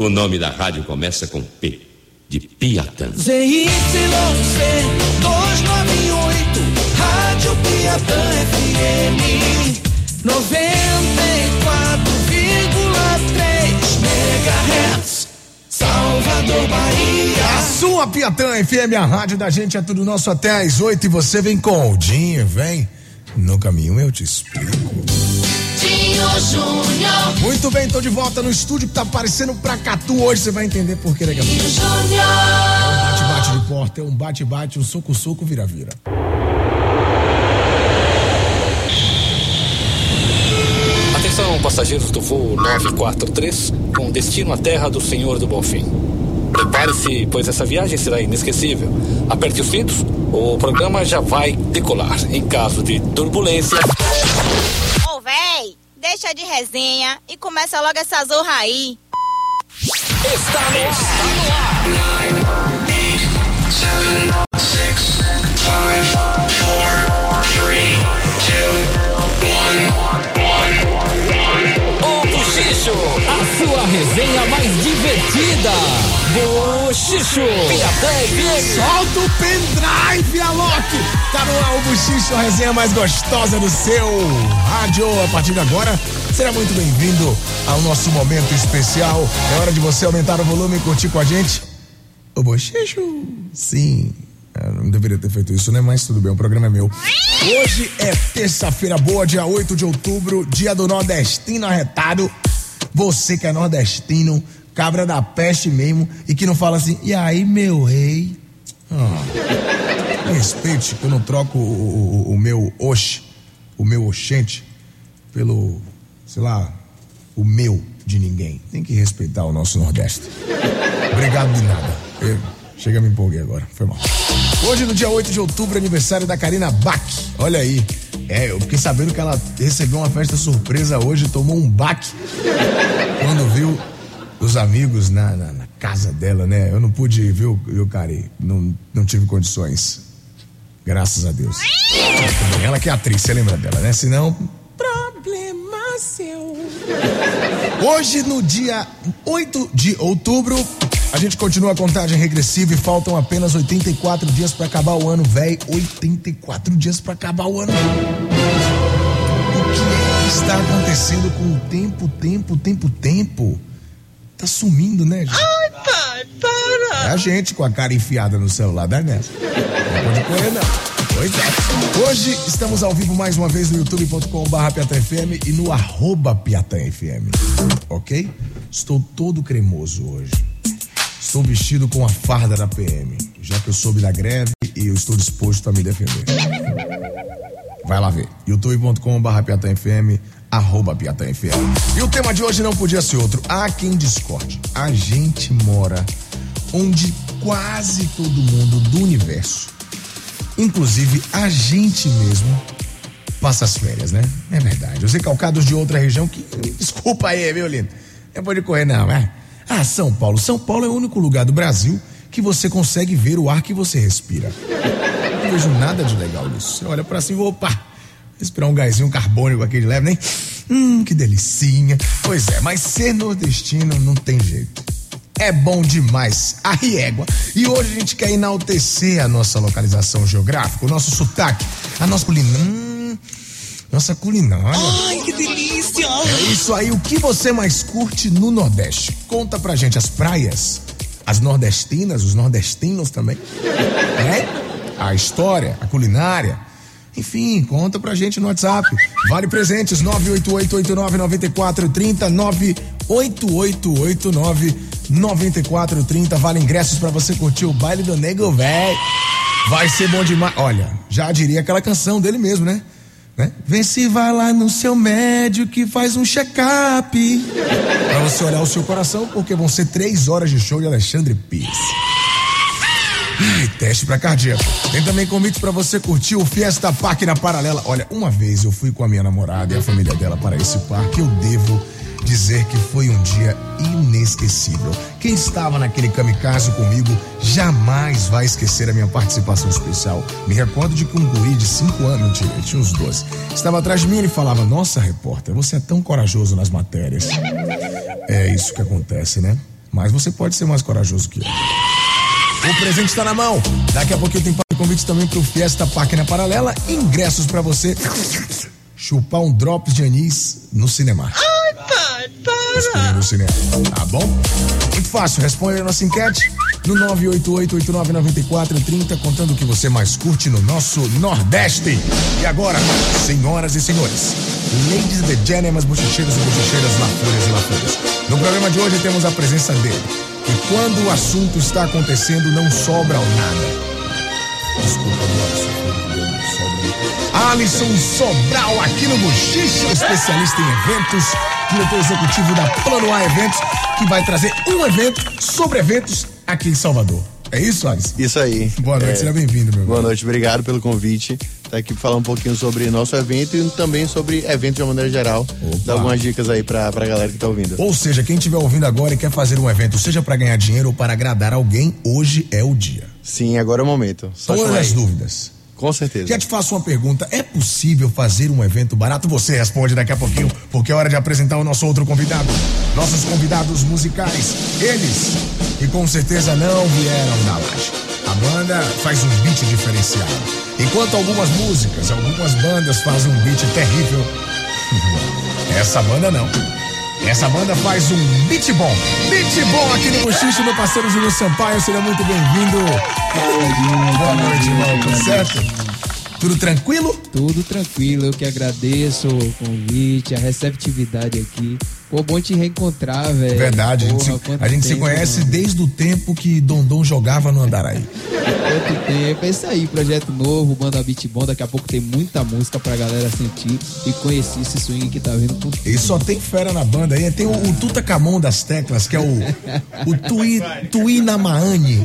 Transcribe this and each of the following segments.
O nome da rádio começa com P, de Piatã. ZYC 298, Rádio Piatã FM 94,3 MHz. Salvador, Bahia. A sua Piatã FM, a rádio da gente é tudo nosso até às oito e você vem com o Dinho, vem. No caminho eu te explico. Júnior. Muito bem, tô de volta no estúdio que tá parecendo pra Catu hoje, você vai entender por que daqui a pouco. Dinho Júnior. Bate-bate de porta, é um bate-bate, um soco-soco, vira-vira. Atenção, passageiros do voo 943, com destino à terra do Senhor do Bonfim. Prepare-se, pois essa viagem será inesquecível. Aperte os cintos, o programa já vai decolar. Em caso de turbulência, deixa de resenha e começa logo essa zorra aí. está no O Buchicho, a sua resenha mais divertida. Buchicho, FM. Solta o pendrive, Alok! Tá no ar o Buchicho, a resenha mais gostosa do seu rádio. A partir de agora, será muito bem-vindo ao nosso momento especial. É hora de você aumentar o volume e curtir com a gente. O Buchicho, sim. Eu não deveria ter feito isso, né? Mas tudo bem, o programa é meu. Hoje é terça-feira boa, dia 8 de outubro, dia do nordestino arretado. Você que é nordestino, cabra da peste mesmo, e que não fala assim, e aí, meu rei? Me respeite que eu não troco o, o- o meu oxe, o meu oxente, pelo, sei lá, o meu de ninguém. Tem que respeitar o nosso Nordeste. Obrigado de nada. Eu, chega, me empolguei agora. Foi mal. Hoje, no dia 8 de outubro, aniversário da Karina Bach. Olha aí. É, eu fiquei sabendo que ela recebeu uma festa surpresa hoje, tomou um baque quando viu os amigos na, na, na casa dela, né? Eu não pude ir, viu, viu Cari? Não, não tive condições. Graças a Deus. Ela que é atriz, você lembra dela, né? Senão. Problema seu. Hoje, no dia 8 de outubro, a gente continua a contagem regressiva e faltam apenas 84 dias pra acabar o ano, véi. 84 dias pra acabar o ano. O que está acontecendo com o tempo, tempo, tempo, tempo? Tá sumindo, né, gente? Ai, pai, para! É a gente com a cara enfiada no celular, dá nessa. Não pode correr, não. Pois é. Hoje estamos ao vivo mais uma vez no youtube.com.br PiatãFM e no arroba PiatãFM. Ok? Estou todo cremoso hoje. Estou vestido com a farda da PM, já que eu soube da greve e eu estou disposto a me defender. Vai lá ver. youtube.com.br PiatãFM, arroba PiatãFM. E o tema de hoje não podia ser outro. Há quem discorde. A gente mora onde quase todo mundo do universo, inclusive a gente mesmo, passa as férias, né? É verdade. Os recalcados de outra região que. Desculpa aí, meu lindo. Não pode correr, não, é? Ah, São Paulo. São Paulo é o único lugar do Brasil que você consegue ver o ar que você respira. Não vejo nada de legal nisso. Você olha pra cima opa, respirar um gásinho carbônico aqui de leve, nem. Hum, que delicinha. Pois é, mas ser nordestino não tem jeito. É bom demais. A riégua. E hoje a gente quer enaltecer a nossa localização geográfica, o nosso sotaque, a nossa culinária. Hum, nossa culinária. Ai, que delícia. É isso aí, o que você mais curte no Nordeste? Conta pra gente as praias, as nordestinas, os nordestinos também. É? A história, a culinária. Enfim, conta pra gente no WhatsApp. Vale presentes 988899430 988899430 vale ingressos pra você curtir o baile do Nego Véi. Vai ser bom demais. Olha, já diria aquela canção dele mesmo, né? né? Vê se vai lá no seu médico que faz um check-up. Pra você olhar o seu coração, porque vão ser três horas de show de Alexandre Pires. Ai, teste pra cardíaco. Tem também convite pra você curtir o Fiesta Park na Paralela. Olha, uma vez eu fui com a minha namorada e a família dela para esse parque. Eu devo dizer que foi um dia inesquecível. Quem estava naquele kamikaze comigo jamais vai esquecer a minha participação especial. Me recordo de que um guri de 5 anos, ele tinha uns 12, estava atrás de mim e falava: Nossa, repórter, você é tão corajoso nas matérias. É isso que acontece, né? mas você pode ser mais corajoso que eu. O presente está na mão. Daqui a pouquinho tem convite também para o Fiesta Parque na Paralela. Ingressos para você chupar um drops de anis no cinema. Ai, pai, para! No cinema, tá bom? Muito fácil, responde a nossa enquete no 988-899430, contando o que você mais curte no nosso Nordeste. E agora, senhoras e senhores, ladies and gentlemen, bochecheiros e bochecheiras, lafúrias e lafúrias. No programa de hoje temos a presença dele. E quando o assunto está acontecendo, não sobra nada. Desculpa. Alisson Sobral aqui no Bochicha, especialista em eventos, diretor executivo da Plano A Eventos, que vai trazer um evento sobre eventos aqui em Salvador. É isso, Alisson? Isso aí. Boa noite, é... seja bem-vindo, meu Boa noite, obrigado pelo convite. Tá aqui pra falar um pouquinho sobre nosso evento e também sobre evento de uma maneira geral. Opa. Dar algumas dicas aí pra, pra galera que tá ouvindo. Ou seja, quem estiver ouvindo agora e quer fazer um evento, seja para ganhar dinheiro ou para agradar alguém, hoje é o dia. Sim, agora é o momento. Só Todas as dúvidas. Com certeza. Já te faço uma pergunta: é possível fazer um evento barato? Você responde daqui a pouquinho, porque é hora de apresentar o nosso outro convidado. Nossos convidados musicais, eles, que com certeza não vieram da laje. A banda faz um beat diferenciado. Enquanto algumas músicas, algumas bandas fazem um beat terrível, essa banda não. Essa banda faz um beat bom. Beat bom aqui no Bochicho, meu parceiro Júlio Sampaio. Seja muito bem-vindo. Boa noite, irmão. Tudo certo? Tudo tranquilo? Tudo tranquilo. Eu que agradeço o convite, a receptividade aqui. Pô, bom te reencontrar, velho. Verdade, Porra, a gente, se, a gente tempo, se conhece mano. desde o tempo que Dondon jogava no Andaraí. Quanto tempo, é isso aí, projeto novo, banda Beat Bom, daqui a pouco tem muita música pra galera sentir e conhecer esse swing que tá vindo por E só tem fera na banda aí, tem o, o Tutacamon das teclas, que é o, o Tui, Tuinamaane.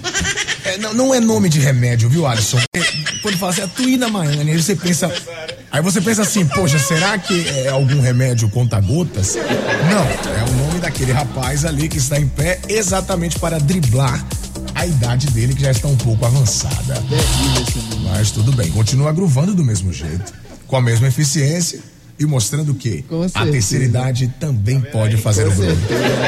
É, não, não é nome de remédio, viu, Alisson? É, quando fala assim, é Tuinamaane, aí você pensa... Aí você pensa assim, poxa, será que é algum remédio conta-gotas? Não, é o nome daquele rapaz ali que está em pé exatamente para driblar a idade dele que já está um pouco avançada. Mas tudo bem, continua gruvando do mesmo jeito, com a mesma eficiência e mostrando que a terceira idade também pode fazer o grupo.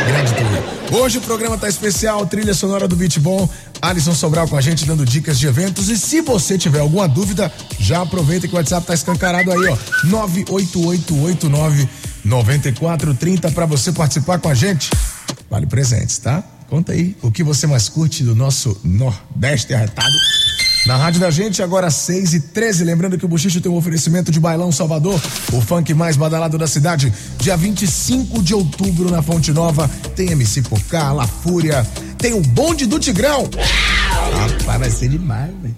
Grande turma. Hoje o programa está especial, trilha sonora do Beat Bom. Alisson Sobral com a gente dando dicas de eventos. E se você tiver alguma dúvida, já aproveita que o WhatsApp está escancarado aí, ó. 98889 9430 para você participar com a gente. Vale presentes, tá? Conta aí o que você mais curte do nosso Nordeste arretado. Na rádio da gente, agora 6 e 13 Lembrando que o Buchicho tem um oferecimento de Bailão Salvador, o funk mais badalado da cidade. Dia 25 de outubro na Fonte Nova. Tem MC Pocá, La Fúria, tem o bonde do Tigrão. Ah, vai ser demais, velho.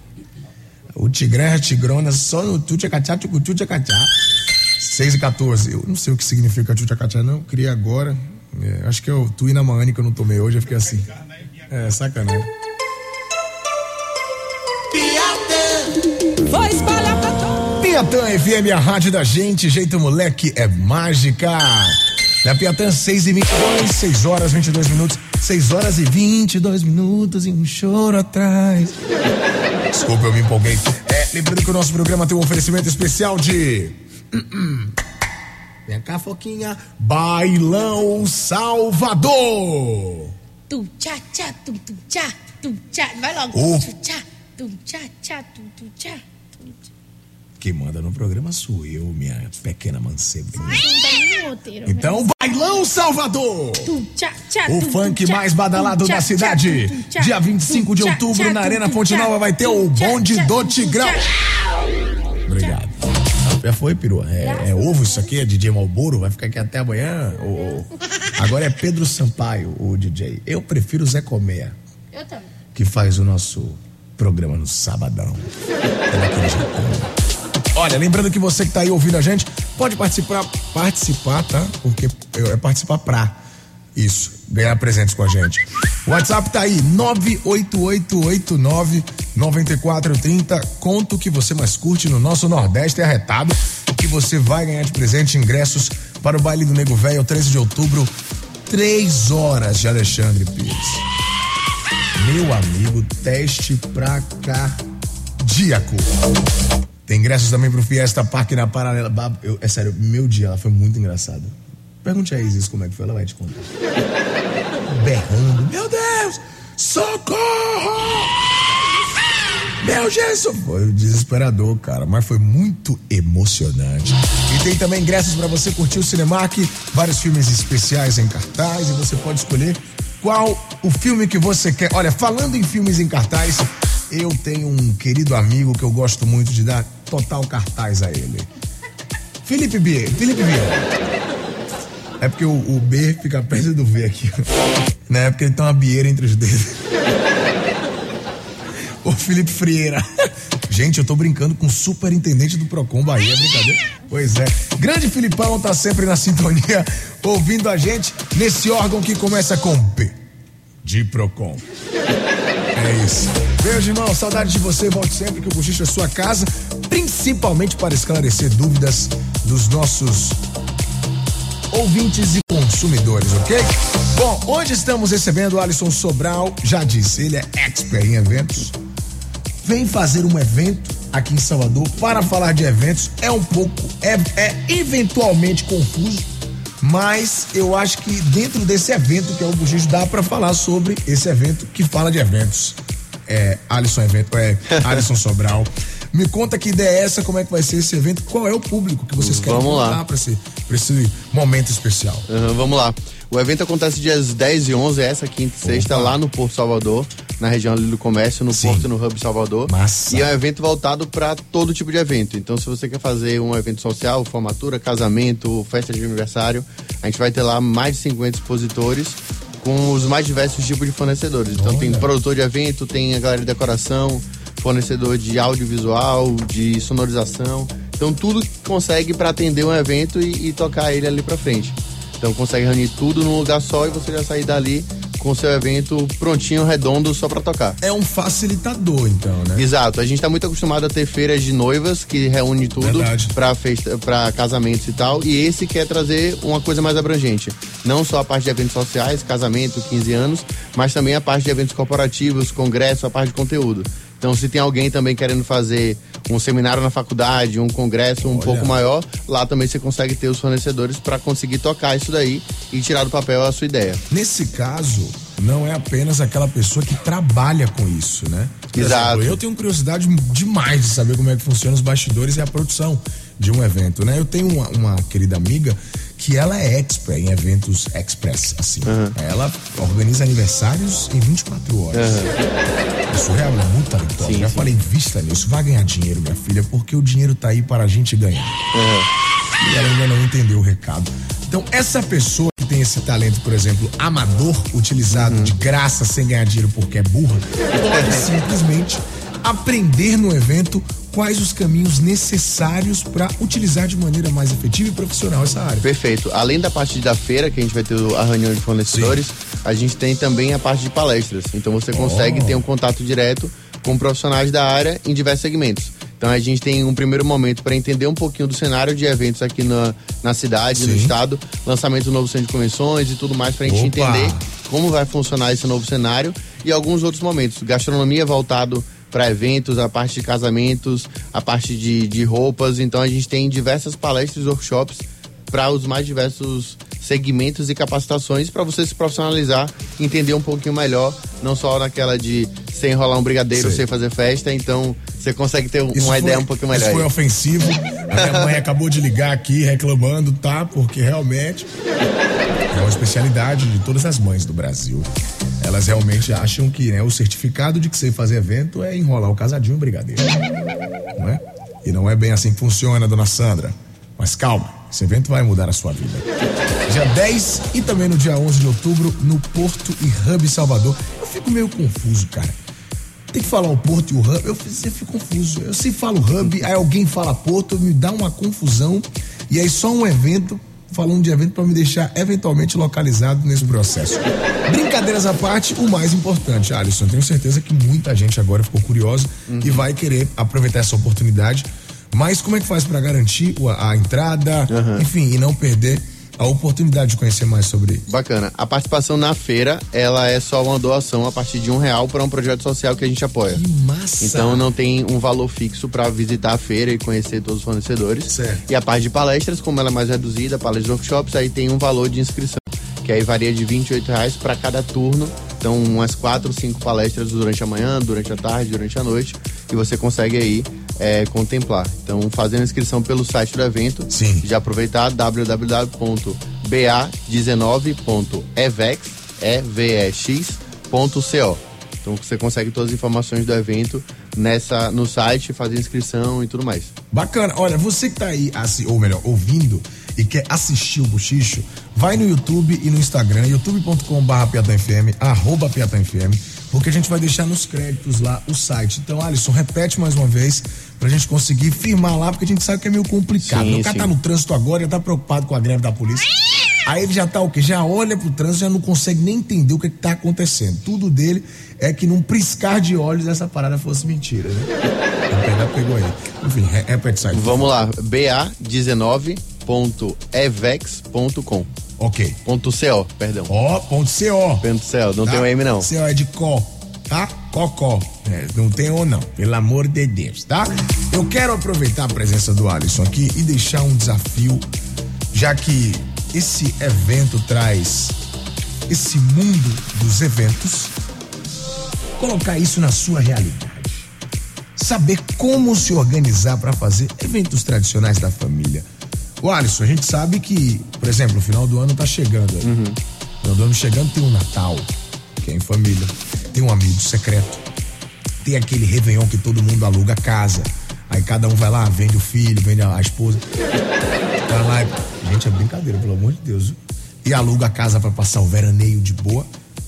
O Tigrão é a Tigrona só no Tchutchacachá, Tchutchacachá. 6 e 14. Eu não sei o que significa Tchutchacachá, não. Queria agora. É, acho que é o Tuína Maane que eu não tomei hoje, eu fiquei assim. É, sacanagem. Piatã. Vou espalhar pra todo. Piatã FM, a rádio da gente, jeito moleque é mágica. Na Piatã, 6 e 22, 6 horas 22 minutos. 6 horas e 22 minutos e um choro atrás. Desculpa, eu me empolguei. É, lembrando que o nosso programa tem um oferecimento especial de. Vem cá, Foquinha. Bailão Salvador. Tu tchá tchá, tu tchá, tu tchá. Vai logo. Oh. Tu tchá, tu tchá tchá, tu tu tchá. Quem manda no programa sou eu, minha pequena mancebinha. Nenhum roteiro. Então, Bailão Salvador! O funk mais badalado da cidade. Dia 25 de outubro, na Arena Fonte Nova, vai ter o bonde do Tigrão. Obrigado. Já foi, perua? É, é ovo isso aqui? É DJ Malboro? Vai ficar aqui até amanhã? Ou- Agora é Pedro Sampaio, o DJ. Eu prefiro o Zé Comea, Eu também. que faz o nosso programa no sabadão. É daquele jeitão. Olha, lembrando que você que tá aí ouvindo a gente, pode participar, participar, tá? Porque é participar pra isso, ganhar presentes com a gente. O WhatsApp tá aí, 98889-9430. Conta o que você mais curte no nosso Nordeste arretado, que você vai ganhar de presente ingressos para o baile do Nego Velho, 13 de outubro, 3 horas de Alexandre Pires. Meu amigo, teste pra cardíaco. Tem ingressos também pro Fiesta Parque na Paralela. Eu- é sério, meu dia, ela foi muito engraçada. Pergunte a Isis como é que foi, ela vai te contar. berrando: Meu Deus, socorro! Meu Jesus! Foi desesperador, cara, mas foi muito emocionante. E tem também ingressos para você curtir o Cinemark, vários filmes especiais em cartaz e você pode escolher qual o filme que você quer. Olha, falando em filmes em cartaz, eu tenho um querido amigo que eu gosto muito de dar total cartaz a ele. Felipe B. Felipe B. É porque o, o B fica perto do V aqui. Né? É porque ele tem uma bieira entre os dedos. Ô Felipe Frieira. Gente, eu tô brincando com o superintendente do Procon Bahia, brincadeira? Pois é. Grande Filipão tá sempre na sintonia, ouvindo a gente nesse órgão que começa com P. De Procon. É isso. Beijo, irmão. Saudade de você. Volte sempre que o Bochicho é sua casa, principalmente para esclarecer dúvidas dos nossos ouvintes e consumidores, ok? Bom, hoje estamos recebendo o Alisson Sobral, já disse, ele é expert em eventos. Vem fazer um evento aqui em Salvador para falar de eventos. É um pouco, é, é eventualmente confuso, mas eu acho que dentro desse evento que é o Bugijo dá para falar sobre esse evento que fala de eventos. É, Alisson Evento, é Alisson Sobral. Me conta que ideia é essa, como é que vai ser esse evento, qual é o público que vocês querem Vamos lá. para esse, pra esse momento especial. Aham, vamos lá. O evento acontece dias 10 e 11, essa quinta e sexta, Opa. lá no Porto Salvador, na região ali do comércio, no Sim. Porto e no Hub Salvador. Massa. E é um evento voltado para todo tipo de evento. Então, se você quer fazer um evento social, formatura, casamento, festa de aniversário, a gente vai ter lá mais de 50 expositores com os mais diversos tipos de fornecedores. Então, tem Olha. produtor de evento, tem a galera de decoração, fornecedor de audiovisual, de sonorização. Então, tudo que consegue para atender um evento e, e tocar ele ali para frente. Então, consegue reunir tudo num lugar só e você já sair dali com seu evento prontinho, redondo, só para tocar. É um facilitador, então, né? Exato, a gente tá muito acostumado a ter feiras de noivas que reúne tudo para festa, para casamentos e tal, e esse quer trazer uma coisa mais abrangente, não só a parte de eventos sociais, casamento, 15 anos, mas também a parte de eventos corporativos, congresso, a parte de conteúdo. Então, se tem alguém também querendo fazer um seminário na faculdade, um congresso um Olha. pouco maior, lá também você consegue ter os fornecedores para conseguir tocar isso daí e tirar do papel a sua ideia. Nesse caso, não é apenas aquela pessoa que trabalha com isso, né? Por Exato. exemplo, eu tenho curiosidade demais de saber como é que funciona os bastidores e a produção de um evento, né? Eu tenho uma, uma querida amiga que ela é expert em eventos express, assim. Ela organiza aniversários em 24 horas. É surreal, ela é muito talentosa. Sim, Já sim. falei, vista nisso, vai ganhar dinheiro, minha filha, porque o dinheiro tá aí para a gente ganhar. E ela ainda não entendeu o recado. Então, essa pessoa que tem esse talento, por exemplo, amador, utilizado de graça sem ganhar dinheiro porque é burra, pode simplesmente aprender no evento quais os caminhos necessários para utilizar de maneira mais efetiva e profissional essa área. Perfeito. Além da parte da feira, que a gente vai ter a reunião de fornecedores, a gente tem também a parte de palestras. Então você consegue Oh. ter um contato direto com profissionais da área em diversos segmentos. Então a gente tem um primeiro momento para entender um pouquinho do cenário de eventos aqui na, na cidade, no Sim. estado, lançamento do novo centro de convenções e tudo mais para a gente Opa. entender como vai funcionar esse novo cenário e alguns outros momentos. Gastronomia voltado para eventos, a parte de casamentos, a parte de, de roupas. Então a gente tem diversas palestras e workshops para os mais diversos segmentos e capacitações para você se profissionalizar, entender um pouquinho melhor, não só naquela de sem enrolar um brigadeiro, Sei. sem fazer festa, então você consegue ter um- uma foi- ideia um pouquinho melhor. Isso foi ofensivo. A minha mãe acabou de ligar aqui reclamando, tá? Porque realmente é uma especialidade de todas as mães do Brasil. Elas realmente acham que né, o certificado de que você fazer evento é enrolar o casadinho brigadeiro. Não é? E não é bem assim que funciona, dona Sandra. Mas calma, esse evento vai mudar a sua vida. Dia 10 e também no dia 11 de outubro, no Porto e Hub Salvador. Eu fico meio confuso, cara. Tem que falar o Porto e o Hub, eu sempre fico confuso. Eu se falo Hub, aí alguém fala Porto, me dá uma confusão. E aí só um evento, falando de evento, para me deixar eventualmente localizado nesse processo. Brincadeiras à parte, o mais importante, Alisson, tenho certeza que muita gente agora ficou curiosa e vai querer aproveitar essa oportunidade. Mas como é que faz para garantir a, a entrada, enfim, e não perder a oportunidade de conhecer mais sobre Bacana. A participação na feira, ela é só uma doação a partir de um real para um projeto social que a gente apoia. Que massa! Então não tem um valor fixo para visitar a feira e conhecer todos os fornecedores. Certo. E a parte de palestras, como ela é mais reduzida, palestras e workshops, aí tem um valor de inscrição. que aí varia de 28 reais para cada turno. Então, umas quatro, cinco palestras durante a manhã, durante a tarde, durante a noite, e você consegue aí é, contemplar. Então, fazendo inscrição pelo site do evento, Sim. já aproveitar www.ba19.evex, E-V-E-X.co. Então, você consegue todas as informações do evento nessa, no site, fazer inscrição e tudo mais. Bacana. Olha, você que tá aí, assi- ou melhor, ouvindo e quer assistir o Buchicho, vai no YouTube e no Instagram, youtube.com.br piatanfm, arroba piatanfm, porque a gente vai deixar nos créditos lá o site. Então, Alisson, repete mais uma vez pra gente conseguir firmar lá, porque a gente sabe que é meio complicado. Sim, o cara sim. tá no trânsito agora, já tá preocupado com a greve da polícia. Aí ele já tá o quê? Já olha pro trânsito, já não consegue nem entender o que, que tá acontecendo. Tudo dele é que num piscar de olhos essa parada fosse mentira, né? Vou pegar, pegou aí. Enfim, re- repete o site. Vamos lá, ba19.evex.com. Ok. Ponto .co, perdão. Ó, ponto CO. Ponto .co, não tá? tem um M não. CO é de có, tá? Cocó. É, não tem O não, pelo amor de Deus, tá? Eu quero aproveitar a presença do Alisson aqui e deixar um desafio, já que esse evento traz esse mundo dos eventos, colocar isso na sua realidade. Saber como se organizar para fazer eventos tradicionais da família. O Alisson, a gente sabe que, por exemplo, o final do ano tá chegando. aí. Uhum. Final do ano chegando tem um Natal, que é em família. Tem um amigo secreto. Tem aquele Réveillon que todo mundo aluga casa. Aí cada um vai lá, vende o filho, vende a esposa. Vai lá e... Gente, é brincadeira, pelo amor de Deus. E aluga a casa para passar o veraneio de boa.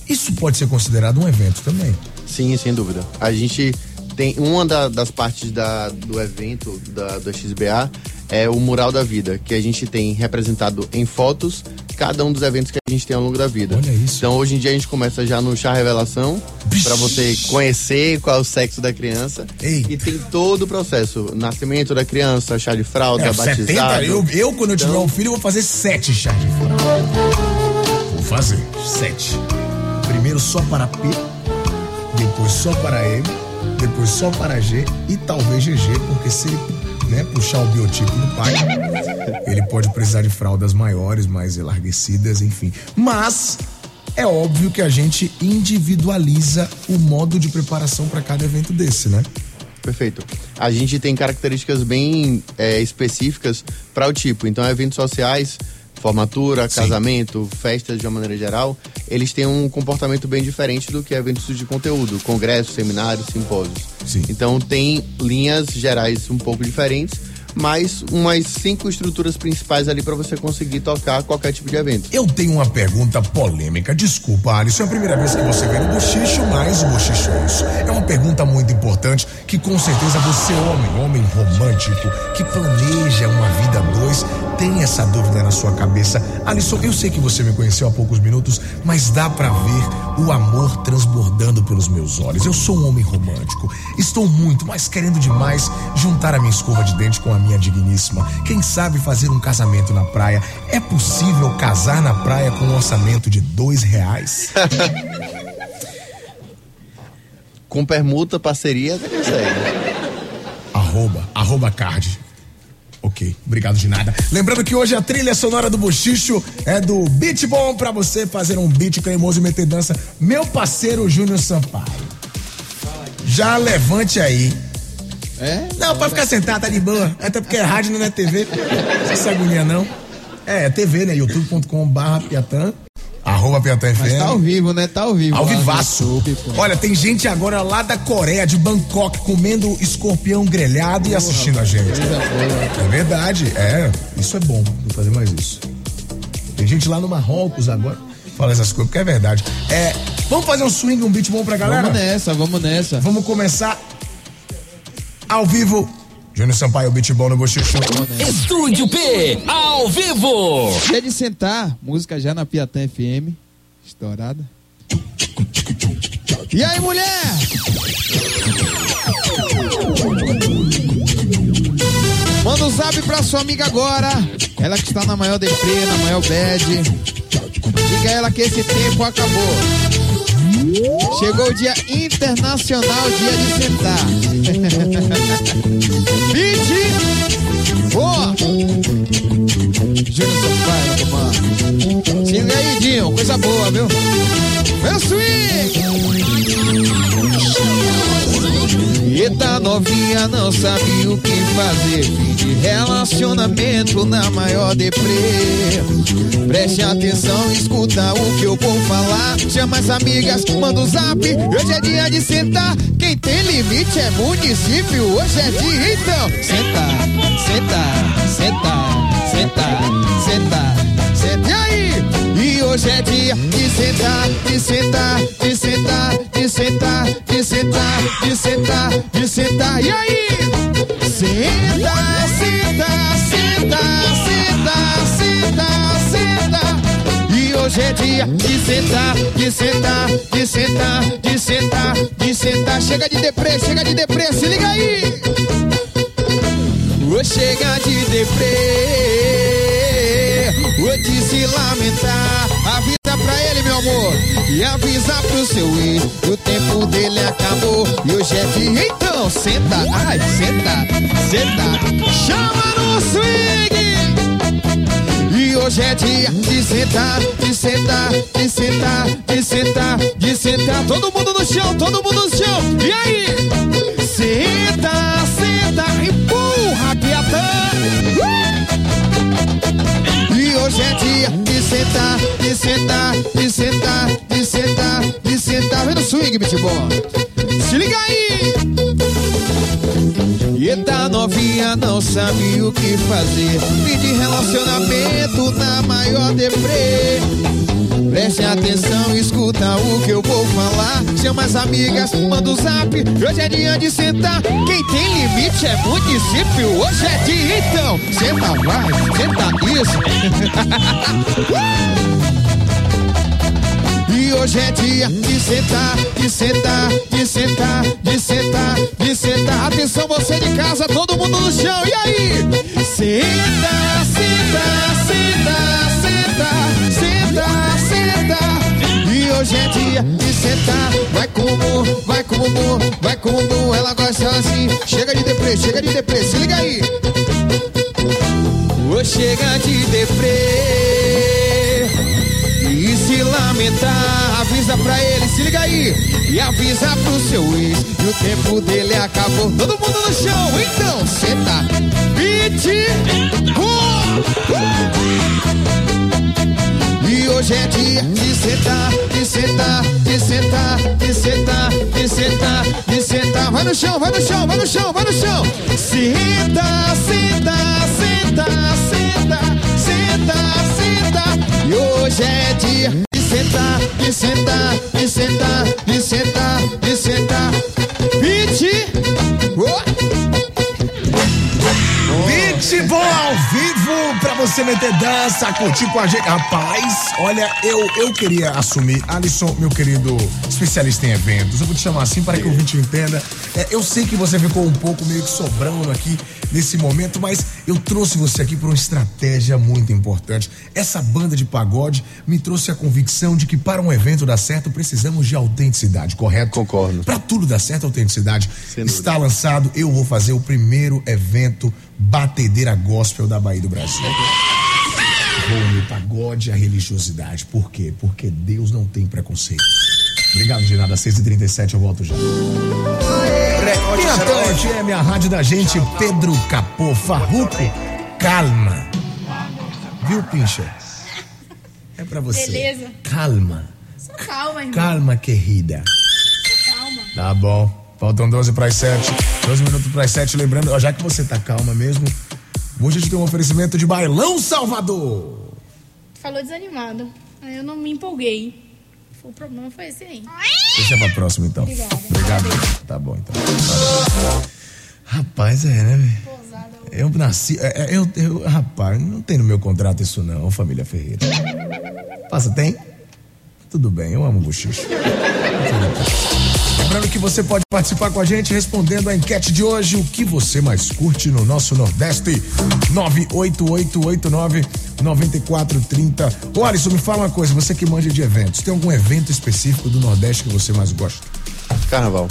Isso pode ser considerado um evento também. Sim, sem dúvida. A gente tem uma da- das partes da- do evento da, da XBA é o mural da vida, que a gente tem representado em fotos cada um dos eventos que a gente tem ao longo da vida. Olha isso. Então hoje em dia a gente começa já no chá revelação para você conhecer qual é o sexo da criança Ei. e tem todo o processo, nascimento da criança, chá de fralda, É, batizado. 70, eu, eu, quando eu tiver Então- um filho, eu vou fazer sete chás de fora. Vou fazer sete. Primeiro só para P, depois só para M, depois só para G e talvez GG, porque se ele né, puxar o biotipo do pai, ele pode precisar de fraldas maiores, mais enlarguecidas, enfim. Mas é óbvio que a gente individualiza o modo de preparação para cada evento desse, né? Perfeito. A gente tem características bem é, específicas para o tipo. Então, eventos sociais, formatura, Sim. casamento, festas de uma maneira geral, eles têm um comportamento bem diferente do que eventos de conteúdo, congressos, seminários, simpósios. Sim. Então, tem linhas gerais um pouco diferentes, mas umas cinco estruturas principais ali para você conseguir tocar qualquer tipo de evento. Eu tenho uma pergunta polêmica. Desculpa, Alisson, é a primeira vez que você vem no Bochicho, mas o Bochicho é isso. É uma pergunta muito importante que com certeza você, homem, homem romântico, que planeja uma vida dois, tem essa dúvida na sua cabeça. Alisson, eu sei que você me conheceu há poucos minutos, mas dá pra ver o amor transbordando pelos meus olhos. Eu sou um homem romântico. Estou muito, mas querendo demais juntar a minha escova de dente com a minha digníssima. Quem sabe fazer um casamento na praia? É possível casar na praia com um orçamento de dois reais? Com permuta, parceria, você consegue. arroba, arroba card. Ok, obrigado de nada. Lembrando que hoje a trilha sonora do Bochicho é do Beat Bom pra você fazer um beat cremoso e meter dança. Meu parceiro Júnior Sampaio. Já levante aí. É? Não, pode ficar sentado, tá de boa. Até porque é rádio, não é TV. Não se agonia, não. É, é TV, né? youtube.com barra Piatã. Arroba Piatã FM. Mas tá ao vivo, né? Tá ao vivo. Ao no vivaço. YouTube. Olha, tem gente agora lá da Coreia, de Bangkok, comendo escorpião grelhado e assistindo a gente. É verdade, é. Isso é bom, vou fazer mais isso. Tem gente lá no Marrocos agora. Fala essas coisas, porque é verdade. É, vamos fazer um swing, um beat bom pra galera? Vamos nessa, vamos nessa. Vamos começar ao vivo. Júnior Sampaio, beat bom no Bochicho. Estúdio P, ao vivo. Dia de sentar, música já na Piatã FM, estourada. E aí, mulher? Manda um zap pra sua amiga agora. Ela que está na maior deprê, na maior bad. Diga a ela que esse tempo acabou. Chegou o dia internacional, dia de sentar. Beat! Boa! Júnior Sampaio, comando. Se liga aí, Dinho. Coisa boa, viu? O swing! Eita novinha não sabe o que fazer. De relacionamento na maior deprê. Preste atenção, escuta o que eu vou falar. Chama as amigas, manda o zap. Hoje é dia de sentar. Quem tem limite é município. Hoje é dia, então. Senta, senta, senta, senta, senta, senta. E aí? E hoje é dia de sentar, de sentar, de sentar, de sentar, de sentar, de sentar, de sentar. E aí? Senta, senta, senta, senta, senta, senta. E hoje é dia de sentar, de sentar, de sentar, de sentar, de sentar. Chega de deprê, chega de deprê, se liga aí. Ô, chega de deprê. Vou te se lamentar. Amor. E avisa pro seu ex. que O tempo dele acabou. E hoje é dia. Então, senta. Ai, senta. Senta. Chama no swing. E hoje é dia de sentar, de sentar, de sentar, de sentar, de sentar. Todo mundo no chão, todo mundo no chão. E aí? Senta, senta, empurra, piatã. E hoje é dia de sentar, de sentar, de sentar, de sentar, de sentar. Vem no swing, bom. Se liga aí. Eita novinha não sabe o que fazer. De relacionamento na maior deprê. Preste atenção, escuta o que eu vou falar. Chama as amigas, manda o zap. Hoje é dia de sentar. Quem tem limite é município. Hoje é dia, então. Senta vai, senta isso. Hoje é dia de sentar, de sentar, de sentar, de sentar, de sentar. Atenção, você de casa, todo mundo no chão. E aí? Senta, senta, senta, senta, senta, senta. E hoje é dia de sentar. Vai com o vai com o bumbum, vai com o bumbum. Ela gosta assim. Chega de deprê, chega de deprê. Se liga aí. Chega de deprê. Se lamentar, avisa pra ele, se liga aí. E avisa pro seu ex, que o tempo dele acabou. Todo mundo no chão, então senta. Beat. E hoje é dia de sentar, de sentar, de sentar, de sentar, de sentar, de sentar. Vai no chão, vai no chão, vai no chão, vai no chão. Senta, senta, senta, senta, hoje é dia de sentar, de sentar, de sentar, de sentar, de sentar. Oh. Beat bom ao vivo pra você meter dança, curtir com a gente. Rapaz, olha, eu, eu queria assumir, Alisson, meu querido especialista em eventos, eu vou te chamar assim para que o ouvinte entenda. É, eu sei que você ficou um pouco meio que sobrando aqui nesse momento, mas eu trouxe você aqui por uma estratégia muito importante. Essa banda de pagode me trouxe a convicção de que para um evento dar certo precisamos de autenticidade, correto? Concordo. Para tudo dar certo, autenticidade. Está lançado, eu vou fazer o primeiro evento batedeira gospel da Bahia do Brasil. Vou unir o pagode à religiosidade. Por quê? Porque Deus não tem preconceito. Obrigado, de nada. 6h37 eu volto já. Minha tarde é minha rádio da gente, Pedro Capô Farruco. Calma. Viu, Pincha? É pra você. Beleza. Calma. Só calma, irmão. Calma, querida. Calma. Tá bom. Faltam 12 para as 7. 12 minutos para as 7. Lembrando, ó, já que você tá calma mesmo, hoje a gente tem um oferecimento de Bailão Salvador. Falou desanimado. Aí eu não me empolguei. O problema foi esse aí. Deixa pra próxima então. Obrigada. Obrigado. Tá bom então. Rapaz, é, né, velho? Eu nasci. é, é, eu, eu, rapaz, não tem no meu contrato isso não, família Ferreira. Passa, tem? Tudo bem, eu amo bochicho. Lembrando que você pode participar com a gente respondendo a enquete de hoje. O que você mais curte no nosso Nordeste? 98889-9430. Ô Alisson, me fala uma coisa, você que manja de eventos, tem algum evento específico do Nordeste que você mais gosta? Carnaval.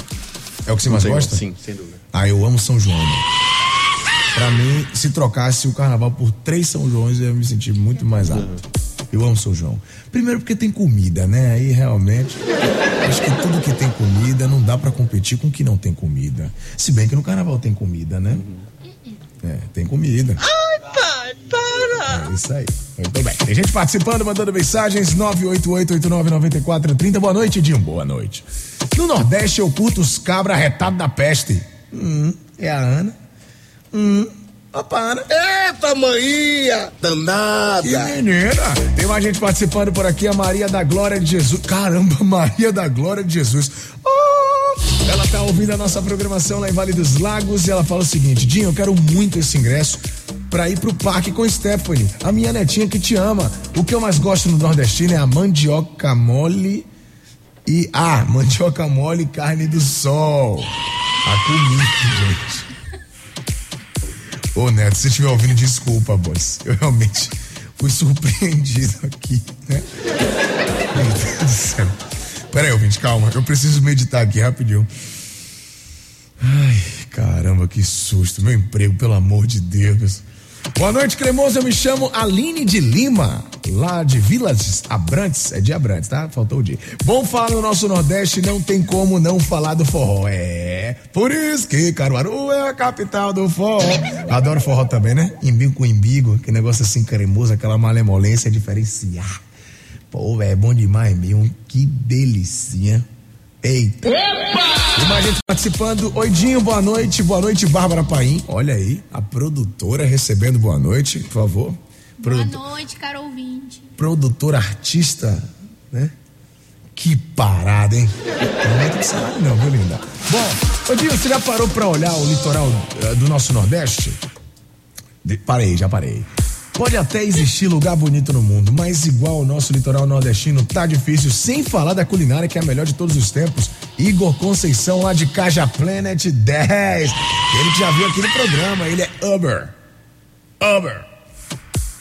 É o que você mais gosta? Sim, sem dúvida. Ah, eu amo São João. né? Pra mim, se trocasse o carnaval por três São Joões, eu ia me sentir muito mais apto. Eu amo São João. Primeiro porque tem comida, né? Aí realmente. Acho que tudo que tem comida não dá pra competir com o que não tem comida. Se bem que no carnaval tem comida, né? É, tem comida. Ai, pai, para! É isso aí. Muito bem. Tem gente participando, mandando mensagens. 988-89-9430. Boa noite, Dinho. Boa noite. No Nordeste eu curto os cabra retado da peste. Hum, é a Ana. Hum, para. Eita, manhia! Danada! Que menina! Tem mais gente participando por aqui, a Maria da Glória de Jesus. Caramba, Maria da Glória de Jesus. Oh! Ela tá ouvindo a nossa programação lá em Vale dos Lagos e ela fala o seguinte: Dinho, eu quero muito esse ingresso pra ir pro parque com Stephanie, a minha netinha que te ama. O que eu mais gosto no Nordestino é a mandioca mole e. Ah, mandioca mole e carne do sol. A comida, gente. Ô Neto, se estiver ouvindo, desculpa, boss. Eu realmente fui surpreendido aqui, né? Meu Deus do céu. Pera aí, ouvinte, calma. Eu preciso meditar aqui rapidinho. Ai, caramba, que susto. Meu emprego, pelo amor de Deus. Boa noite, cremoso. Eu me chamo Aline de Lima, lá de Vilas Abrantes. É de Abrantes, tá? Faltou o dia. Bom falar no nosso Nordeste, não tem como não falar do forró. É, por isso que Caruaru é a capital do forró. Adoro forró também, né? Imbigo com imbigo, que negócio assim cremoso, aquela malemolência diferenciar. Pô, é bom demais mesmo. Que delicinha. Eita. E mais gente participando. Oi, Dinho, boa noite. Boa noite, Bárbara Paim. Olha aí, a produtora recebendo boa noite, por favor. Boa Produ- noite, caro ouvinte. Produtora artista, né? Que parada, hein? Não aumenta de salário não, viu, linda? Bom, ô Dinho, você já parou pra olhar o litoral eh, do nosso Nordeste? De- parei, já parei. Pode até existir lugar bonito no mundo, mas igual o nosso litoral nordestino tá difícil, sem falar da culinária que é a melhor de todos os tempos. Igor Conceição, lá de Caja Planet 10. Ele que já viu aqui no programa, ele é Uber. Uber.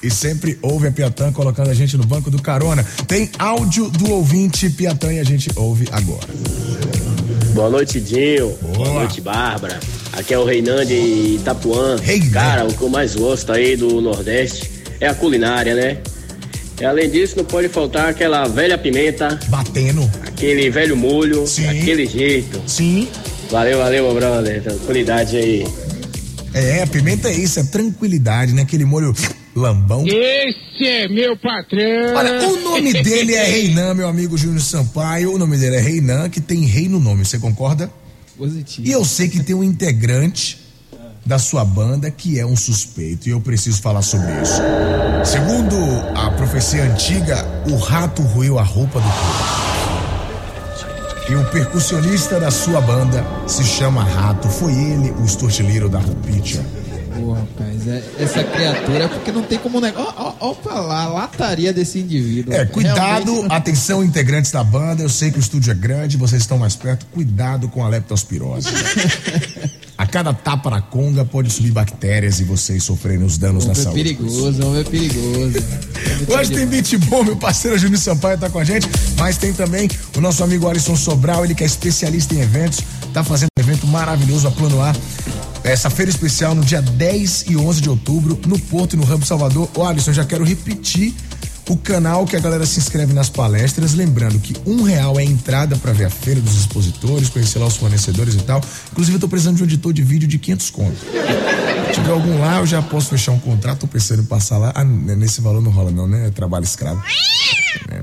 E sempre ouve a Piatã colocando a gente no banco do carona. Tem áudio do ouvinte Piatã e a gente ouve agora. Boa noite, Dinho. Boa. Boa noite, Bárbara. Aqui é o Reinan de Itapuã. Reinan. Cara, o que eu mais gosto aí do Nordeste é a culinária, né? E além disso, não pode faltar aquela velha pimenta, Batendo. aquele velho molho, Sim. aquele jeito. Sim. Valeu, valeu, meu brother. Tranquilidade aí. É, a pimenta é isso, é tranquilidade, né? Aquele molho lambão. Esse é meu patrão! Olha, o nome dele é Reinan, meu amigo Júnior Sampaio. O nome dele é Reinan, que tem rei no nome, você concorda? Positivo. E eu sei que tem um integrante da sua banda que é um suspeito e eu preciso falar sobre isso. Segundo a profecia antiga, o rato roeu a roupa do povo. E o percussionista da sua banda se chama Rato. Foi ele o estortilheiro da Rupitia. Pô, rapaz, é- essa criatura é porque não tem como negar. Ó, ó, lá, a lataria desse indivíduo. É, cuidado, Realmente- atenção, integrantes da banda. Eu sei que o estúdio é grande, vocês estão mais perto. Cuidado com a leptospirose. a cada tapa na conga pode subir bactérias e vocês sofrerem os danos na Homem é saúde. perigoso, homem é perigoso. Hoje tem beat bom, meu parceiro Júnior Sampaio tá com a gente, mas tem também o nosso amigo Alisson Sobral, ele que é especialista em eventos, tá fazendo um evento maravilhoso a Plano A. Essa feira especial no dia 10 e 11 de outubro, no Porto e no Ramo Salvador. Ô Alisson, já quero repetir o canal que a galera se inscreve nas palestras, lembrando que um real é a entrada para ver a feira dos expositores, conhecer lá os fornecedores e tal. Inclusive eu tô precisando de um editor de vídeo de 500 contos. Se tiver algum lá, eu já posso fechar um contrato. Tô pensando em passar lá. Ah, nesse valor não rola, não, né? É trabalho escravo. É,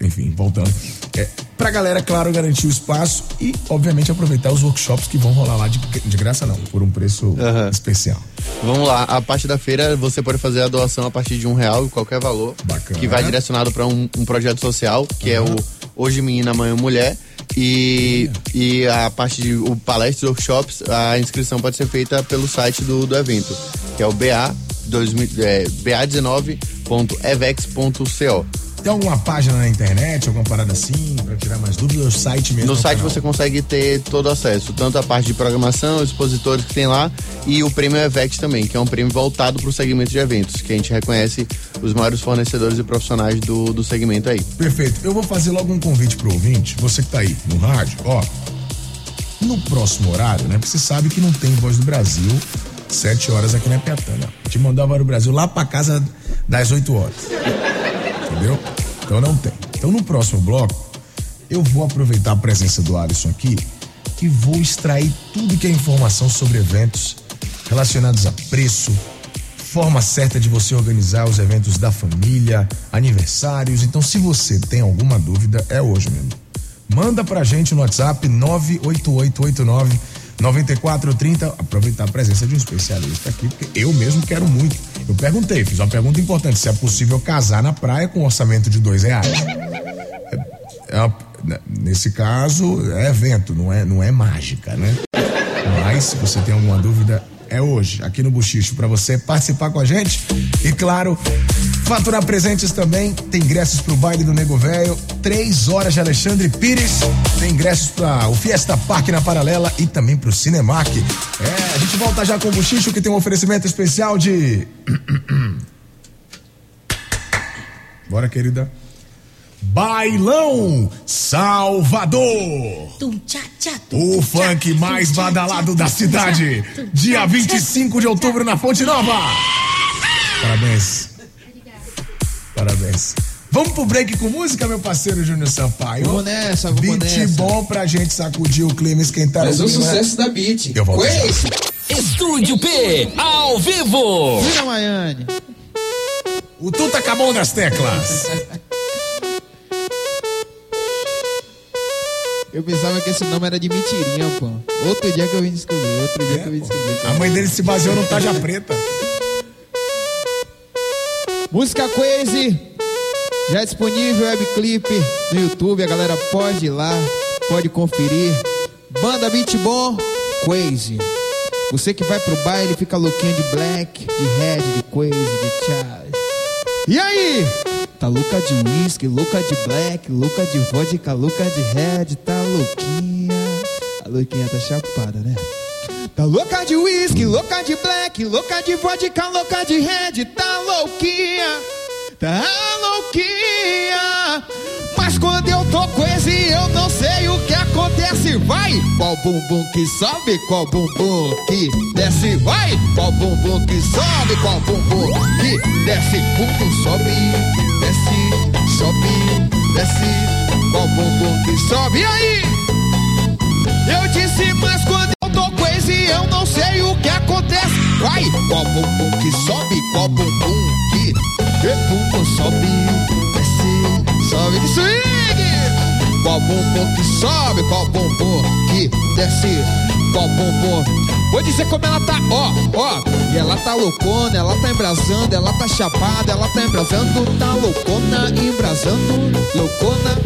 enfim, voltando. É, pra galera, claro, garantir o espaço e, obviamente, aproveitar os workshops que vão rolar lá de, de graça, não, por um preço Aham. especial. Vamos lá, a parte da feira você pode fazer a doação a partir de um real, qualquer valor, Bacana. que vai direcionado para um, um projeto social, que é o Hoje Menina, Amanhã Mulher. E, e a parte de o palestras, workshops, a inscrição pode ser feita pelo site do, do evento, que é o BA, 2000, é, ba19.evex.co. Tem alguma página na internet, alguma parada assim, pra tirar mais dúvidas? O site mesmo? No site canal? você consegue ter todo o acesso, tanto a parte de programação, os expositores que tem lá, e o prêmio EVEX também, que é um prêmio voltado para o segmento de eventos, que a gente reconhece os maiores fornecedores e profissionais do, do segmento aí. Perfeito. Eu vou fazer logo um convite pro ouvinte, você que tá aí no rádio, ó. No próximo horário, né? Porque você sabe que não tem Voz do Brasil, sete horas aqui na Piatana. Te mandar Voz do Brasil lá pra casa das 8 horas. Entendeu? Então não tem. Então no próximo bloco, eu vou aproveitar a presença do Alisson aqui e vou extrair tudo que é informação sobre eventos relacionados a preço, forma certa de você organizar os eventos da família, aniversários. Então, se você tem alguma dúvida, é hoje mesmo. Manda pra gente no WhatsApp 98889 9430. Aproveitar a presença de um especialista aqui, porque eu mesmo quero muito. Eu perguntei, fiz uma pergunta importante: se é possível casar na praia com um orçamento de dois reais. É, é uma, nesse caso, é evento, não é, não é mágica, né? Mas, se você tem alguma dúvida, é hoje, aqui no Buchicho, para você participar com a gente. E claro, faturar presentes também. Tem ingressos pro baile do Nego Velho, três horas de Alexandre Pires. Tem ingressos para o Fiesta Park na Paralela e também pro Cinemark. É, a gente volta já com o Buchicho, que tem um oferecimento especial de. Bora, querida. Bailão Salvador. O funk mais badalado da cidade. Dia 25 de outubro na Fonte Nova. Parabéns. Parabéns. Vamos pro break com música, meu parceiro Júnior Sampaio. Vamos nessa, vamos Beat nessa. bom pra gente sacudir o clima, esquentar Mais o clima. sucesso da Beat. Eu volto já. Conheço. Estúdio P, ao vivo. Vira, Maiane. O Tuta acabou das teclas. Eu pensava que esse nome era de mentirinha, pô. Outro dia que eu vim descobrir, outro dia que eu vim descobrir. A mãe dele se baseou no Taja Preta. Música Crazy, já disponível webclip no YouTube, a galera pode ir lá, pode conferir. Banda Beat Bom, Crazy. Você que vai pro baile fica louquinho de black, de red, de crazy, de charge. E aí? Tá louca de whisky, louca de black, louca de vodka, louca de red, tá louquinha. A louquinha tá chapada, né? Tá louca de whisky, louca de black, louca de vodka, louca de red, tá louquinha, tá louquinha. Mas quando eu tô com esse, eu não sei o que acontece. Vai, qual bumbum que sobe, qual bumbum que desce. Vai, qual bumbum que sobe, qual bumbum que desce. Bumbum sobe, sobe, desce. Qual bumbum que sobe, e aí? Eu disse, mas quando eu tô esse, eu não sei o que acontece. Vai, qual bumbum que sobe, qual bumbum que bumbum sobe, desce, sobe swing. Qual bumbum que sobe, qual bumbum que desce, qual bumbum. Vou dizer como ela tá, ó, ó. E ela tá loucona, ela tá embrasando, ela tá chapada, ela tá embrasando, tá loucona, embrasando, loucona.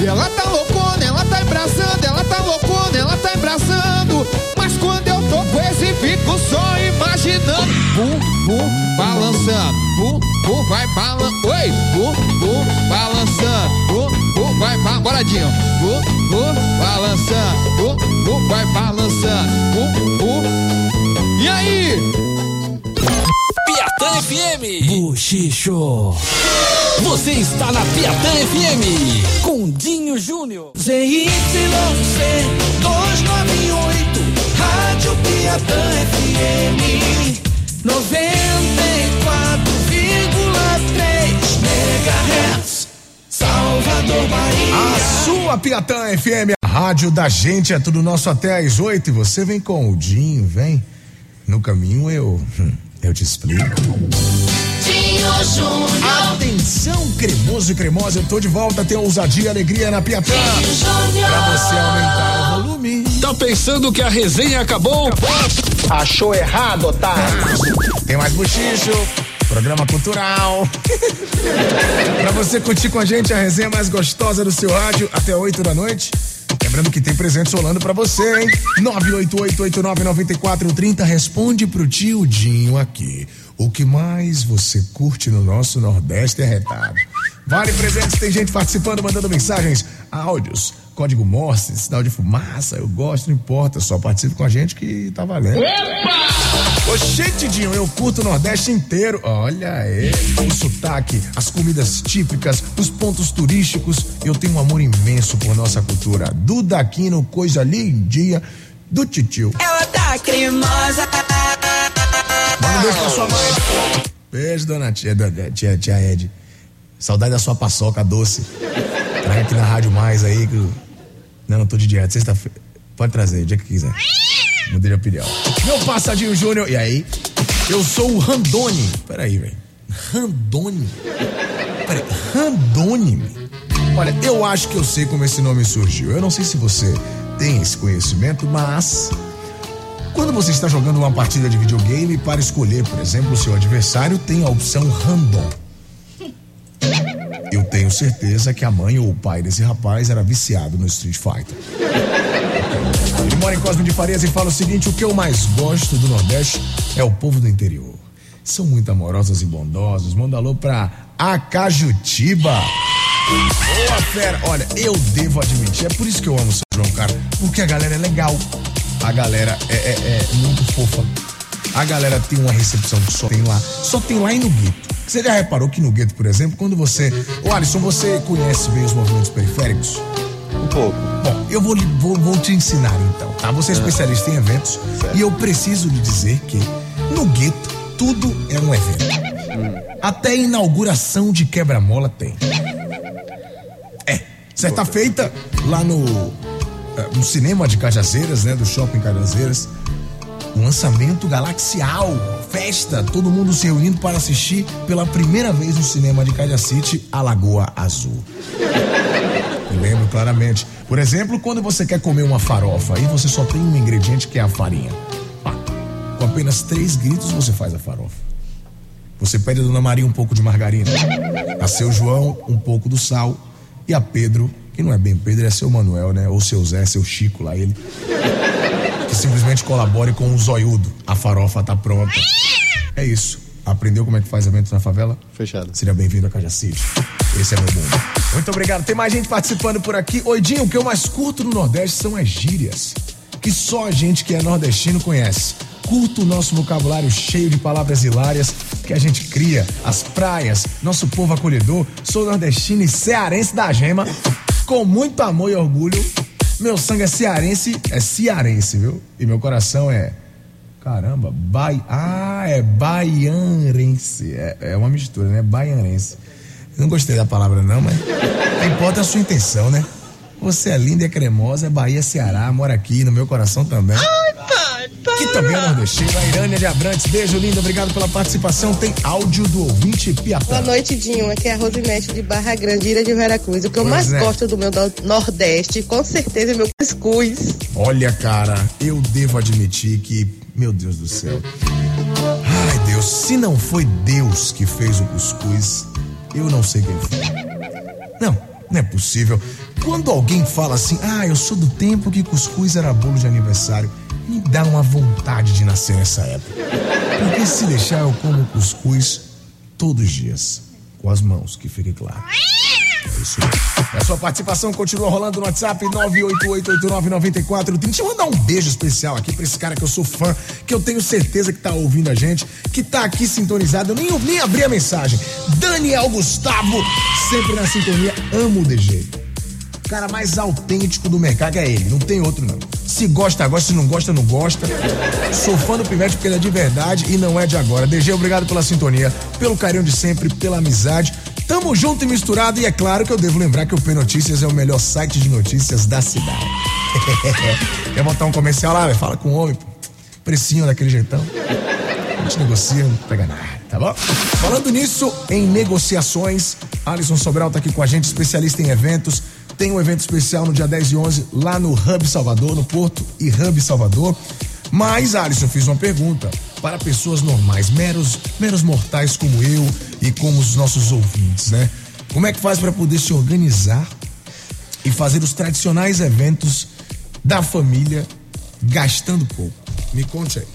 E ela tá loucona, ela tá embrasando, ela tá loucona, ela tá embrasando. Mas quando eu tô com esse, fico só imaginando. Bum, bum, balançando. Bum, bum, vai balançando. Oi, bum, bum, balançando. Bum, bum, vai balançando. Boradinho. Bum, bum, balançando. Bum, bum, vai balançando. Bum, bum. E aí? Piatã FM. Buchicho. Você está na Piatã FM com Dinho Júnior. ZYC 298, Rádio Piatã FM 94,3 MHz, Salvador, Bahia. A Piatã FM, a rádio da gente, é tudo nosso até às oito. E você vem com o Dinho, vem. No caminho eu, hum, eu te explico. Dinho Júnior, Atenção, cremoso e cremosa, eu tô de volta, tem ousadia e alegria na Piatã. Dinho Júnior. Pra você aumentar o volume. Tá pensando que a resenha acabou? Achou errado, otário. Tem mais buchicho, programa cultural. pra você curtir com a gente a resenha mais gostosa do seu rádio até 8 da noite. Lembrando que tem presente rolando pra você, hein? 988899430 responde pro tio Dinho aqui. O que mais você curte no nosso Nordeste é retado. Vale presentes, tem gente participando, mandando mensagens, áudios, código Morse, sinal de fumaça, eu gosto, não importa, só participe com a gente que tá valendo. Oxê, Tidinho, eu curto o Nordeste inteiro. Olha aí, o sotaque, as comidas típicas, os pontos turísticos. Eu tenho um amor imenso por nossa cultura. Duda Aquino, coisa lindinha do titio. Ela tá cremosa. Manda um beijo pra sua mãe. Beijo, dona tia, dona- tia, tia Ed. Saudade da sua paçoca doce. Traga aqui na Rádio Mais aí. Que... Não, não tô de dieta. Sexta-feira. Pode trazer, o dia que quiser. Mudei de opinião. Meu passadinho Júnior. E aí? Eu sou o Randone. Peraí, velho. Randone? Peraí, Randone? Olha, eu acho que eu sei como esse nome surgiu. Eu não sei se você tem esse conhecimento, mas quando você está jogando uma partida de videogame para escolher, por exemplo, o seu adversário, tem a opção random. Eu tenho certeza que a mãe ou o pai desse rapaz era viciado no Street Fighter. Ele mora em Cosme de Farias e fala o seguinte: o que eu mais gosto do Nordeste é o povo do interior. São muito amorosos e bondosos. Manda alô pra Acajutiba. Boa fera. Olha, eu devo admitir, é por isso que eu amo São João, cara. Porque a galera é legal. A galera é, é- é muito fofa. A galera tem uma recepção que só tem lá. Só tem lá e no gueto. Você já reparou que no gueto, por exemplo, quando você. Ô Alisson, você conhece bem os movimentos periféricos? Um pouco. Bom, eu vou, vou, vou te ensinar então, tá? Você é especialista em eventos e eu preciso lhe dizer que no gueto tudo é um evento. Até inauguração de quebra-mola tem. É, certa feita lá no, eh, no cinema de Cajazeiras, né? Do shopping Cajazeiras, lançamento galaxial, festa, todo mundo se reunindo para assistir pela primeira vez no cinema de Cajacite, a Lagoa Azul. Eu lembro claramente. Por exemplo, quando você quer comer uma farofa e você só tem um ingrediente que é a farinha. Ah, com apenas três gritos você faz a farofa. Você pede a Dona Maria um pouco de margarina, a seu João um pouco do sal e a Pedro, que não é bem Pedro, é seu Manuel, né? Ou seu Zé, seu Chico lá, ele. Que simplesmente colabore com o zoiudo. A farofa tá pronta. É isso. Aprendeu como é que faz evento na favela? Fechado. Seja bem-vindo a Cajacite. Esse é meu mundo. Muito obrigado. Tem mais gente participando por aqui. Oi, Dinho, o que eu mais curto no Nordeste são as gírias. Que só a gente que é nordestino conhece. Curto o nosso vocabulário cheio de palavras hilárias que a gente cria. As praias, nosso povo acolhedor. Sou nordestino e cearense da gema. Com muito amor e orgulho. Meu sangue é cearense, é cearense, viu? E meu coração é Caramba, bai... ah, é baianense. É, é uma mistura, né? Baianense. Não gostei da palavra, não, mas. Importa a sua intenção, né? Você é linda e é cremosa, é Bahia, Ceará, mora aqui, no meu coração também. Que também é nordestino, a Irânia de Abrantes. Beijo lindo, obrigado pela participação. Tem áudio do ouvinte Piatã. Boa noite, Dinho. Aqui é a Rosimete de Barra Grande, Ilha de Veracruz. O que eu Pois mais é. gosto do meu Nordeste, com certeza, é meu cuscuz. Olha, cara, eu devo admitir que, meu Deus do céu. Ai, Deus, se não foi Deus que fez o cuscuz, eu não sei quem foi. Não, não é possível. Quando alguém fala assim, ah, eu sou do tempo que cuscuz era bolo de aniversário, me dá uma vontade de nascer nessa época. Porque se deixar, eu como cuscuz todos os dias. Com as mãos, que fique claro. É isso aí. A sua participação continua rolando no WhatsApp 988899430. Deixa eu mandar um beijo especial aqui pra esse cara que eu sou fã, que eu tenho certeza que tá ouvindo a gente, que tá aqui sintonizado. Eu nem, nem abri a mensagem. Daniel Gustavo, sempre na sintonia, amo o DG. Cara mais autêntico do mercado é ele, não tem outro não. Se gosta, gosta, se não gosta, não gosta. Sou fã do Pivete porque ele é de verdade e não é de agora. DG, obrigado pela sintonia, pelo carinho de sempre, pela amizade. Tamo junto e misturado e é claro que eu devo lembrar que o P Notícias é o melhor site de notícias da cidade. Quer botar um comercial lá? velho? Fala com o homem. Precinho daquele jeitão. A gente negocia, não pega nada, tá bom? Falando nisso, em negociações, Alisson Sobral tá aqui com a gente, especialista em eventos. Tem um evento especial no dia 10 e 11 lá no Hub Salvador, no Porto e Hub Salvador. Mas, Alisson, fiz uma pergunta para pessoas normais, meros, meros mortais como eu e como os nossos ouvintes, né? Como é que faz para poder se organizar e fazer os tradicionais eventos da família gastando pouco? Me conte aí.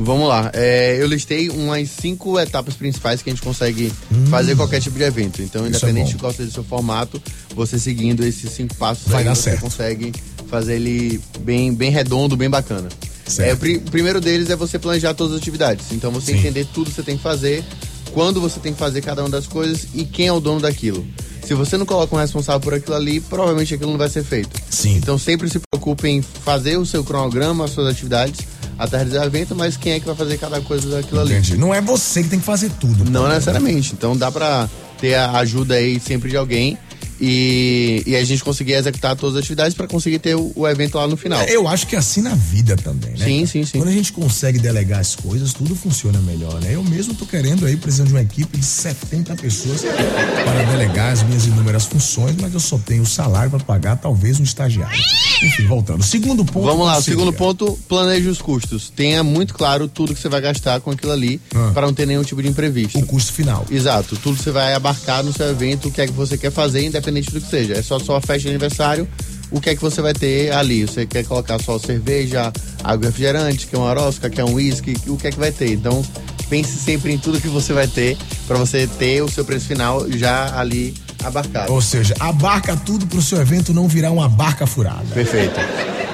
Vamos lá. É, eu listei umas cinco etapas principais que a gente consegue fazer qualquer tipo de evento. Então, Hum. É independente bom. de qual seja o seu formato, você seguindo esses cinco passos Vai aí, você certo. consegue fazer ele bem, bem redondo, bem bacana. É, o pri- o primeiro deles é você planejar todas as atividades. Então, você Sim. entender tudo que você tem que fazer, quando você tem que fazer cada uma das coisas e quem é o dono daquilo. Se você não coloca um responsável por aquilo ali, provavelmente aquilo não vai ser feito. Sim. Então sempre se preocupe em fazer o seu cronograma, as suas atividades, até realizar o evento, mas quem é que vai fazer cada coisa daquilo ali? Entendi. Não é você que tem que fazer tudo. Não necessariamente. Então dá pra ter a ajuda aí sempre de alguém. E, e a gente conseguir executar todas as atividades para conseguir ter o, o evento lá no final. Eu acho que é assim na vida também, né? Sim, sim, sim. Quando a gente consegue delegar as coisas, tudo funciona melhor, né? Eu mesmo tô querendo aí, precisando de uma equipe de 70 pessoas para delegar as minhas inúmeras funções, mas eu só tenho o salário para pagar talvez um estagiário. Enfim, voltando. Segundo ponto. Vamos lá, o segundo ponto, planeje os custos. Tenha muito claro tudo que você vai gastar com aquilo ali Ah. para não ter nenhum tipo de imprevisto. O custo final. Exato, tudo que você vai abarcar no seu evento, o que é que você quer fazer, independente do que seja. É só só a festa de aniversário, o que é que você vai ter ali? Você quer colocar só cerveja, água refrigerante, quer uma rosca, quer um whisky, o que é que vai ter? Então, pense sempre em tudo que você vai ter para você ter o seu preço final já ali abarcado. Ou seja, abarca tudo pro seu evento não virar uma barca furada. Perfeito.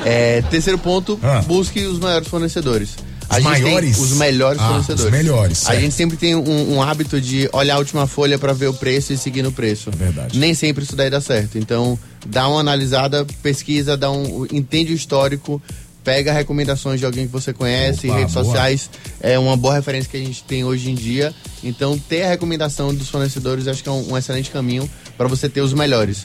É, terceiro ponto, Ah. busque os maiores fornecedores. Os maiores? os melhores Ah, fornecedores. os melhores, A certo. gente sempre tem um, um hábito de olhar a última folha para ver o preço e seguir no preço. Verdade. Nem sempre isso daí dá certo. Então, dá uma analisada, pesquisa, dá um, entende o histórico, pega recomendações de alguém que você conhece, Opa, redes boa. sociais é uma boa referência que a gente tem hoje em dia. Então, ter a recomendação dos fornecedores acho que é um, um excelente caminho para você ter os melhores.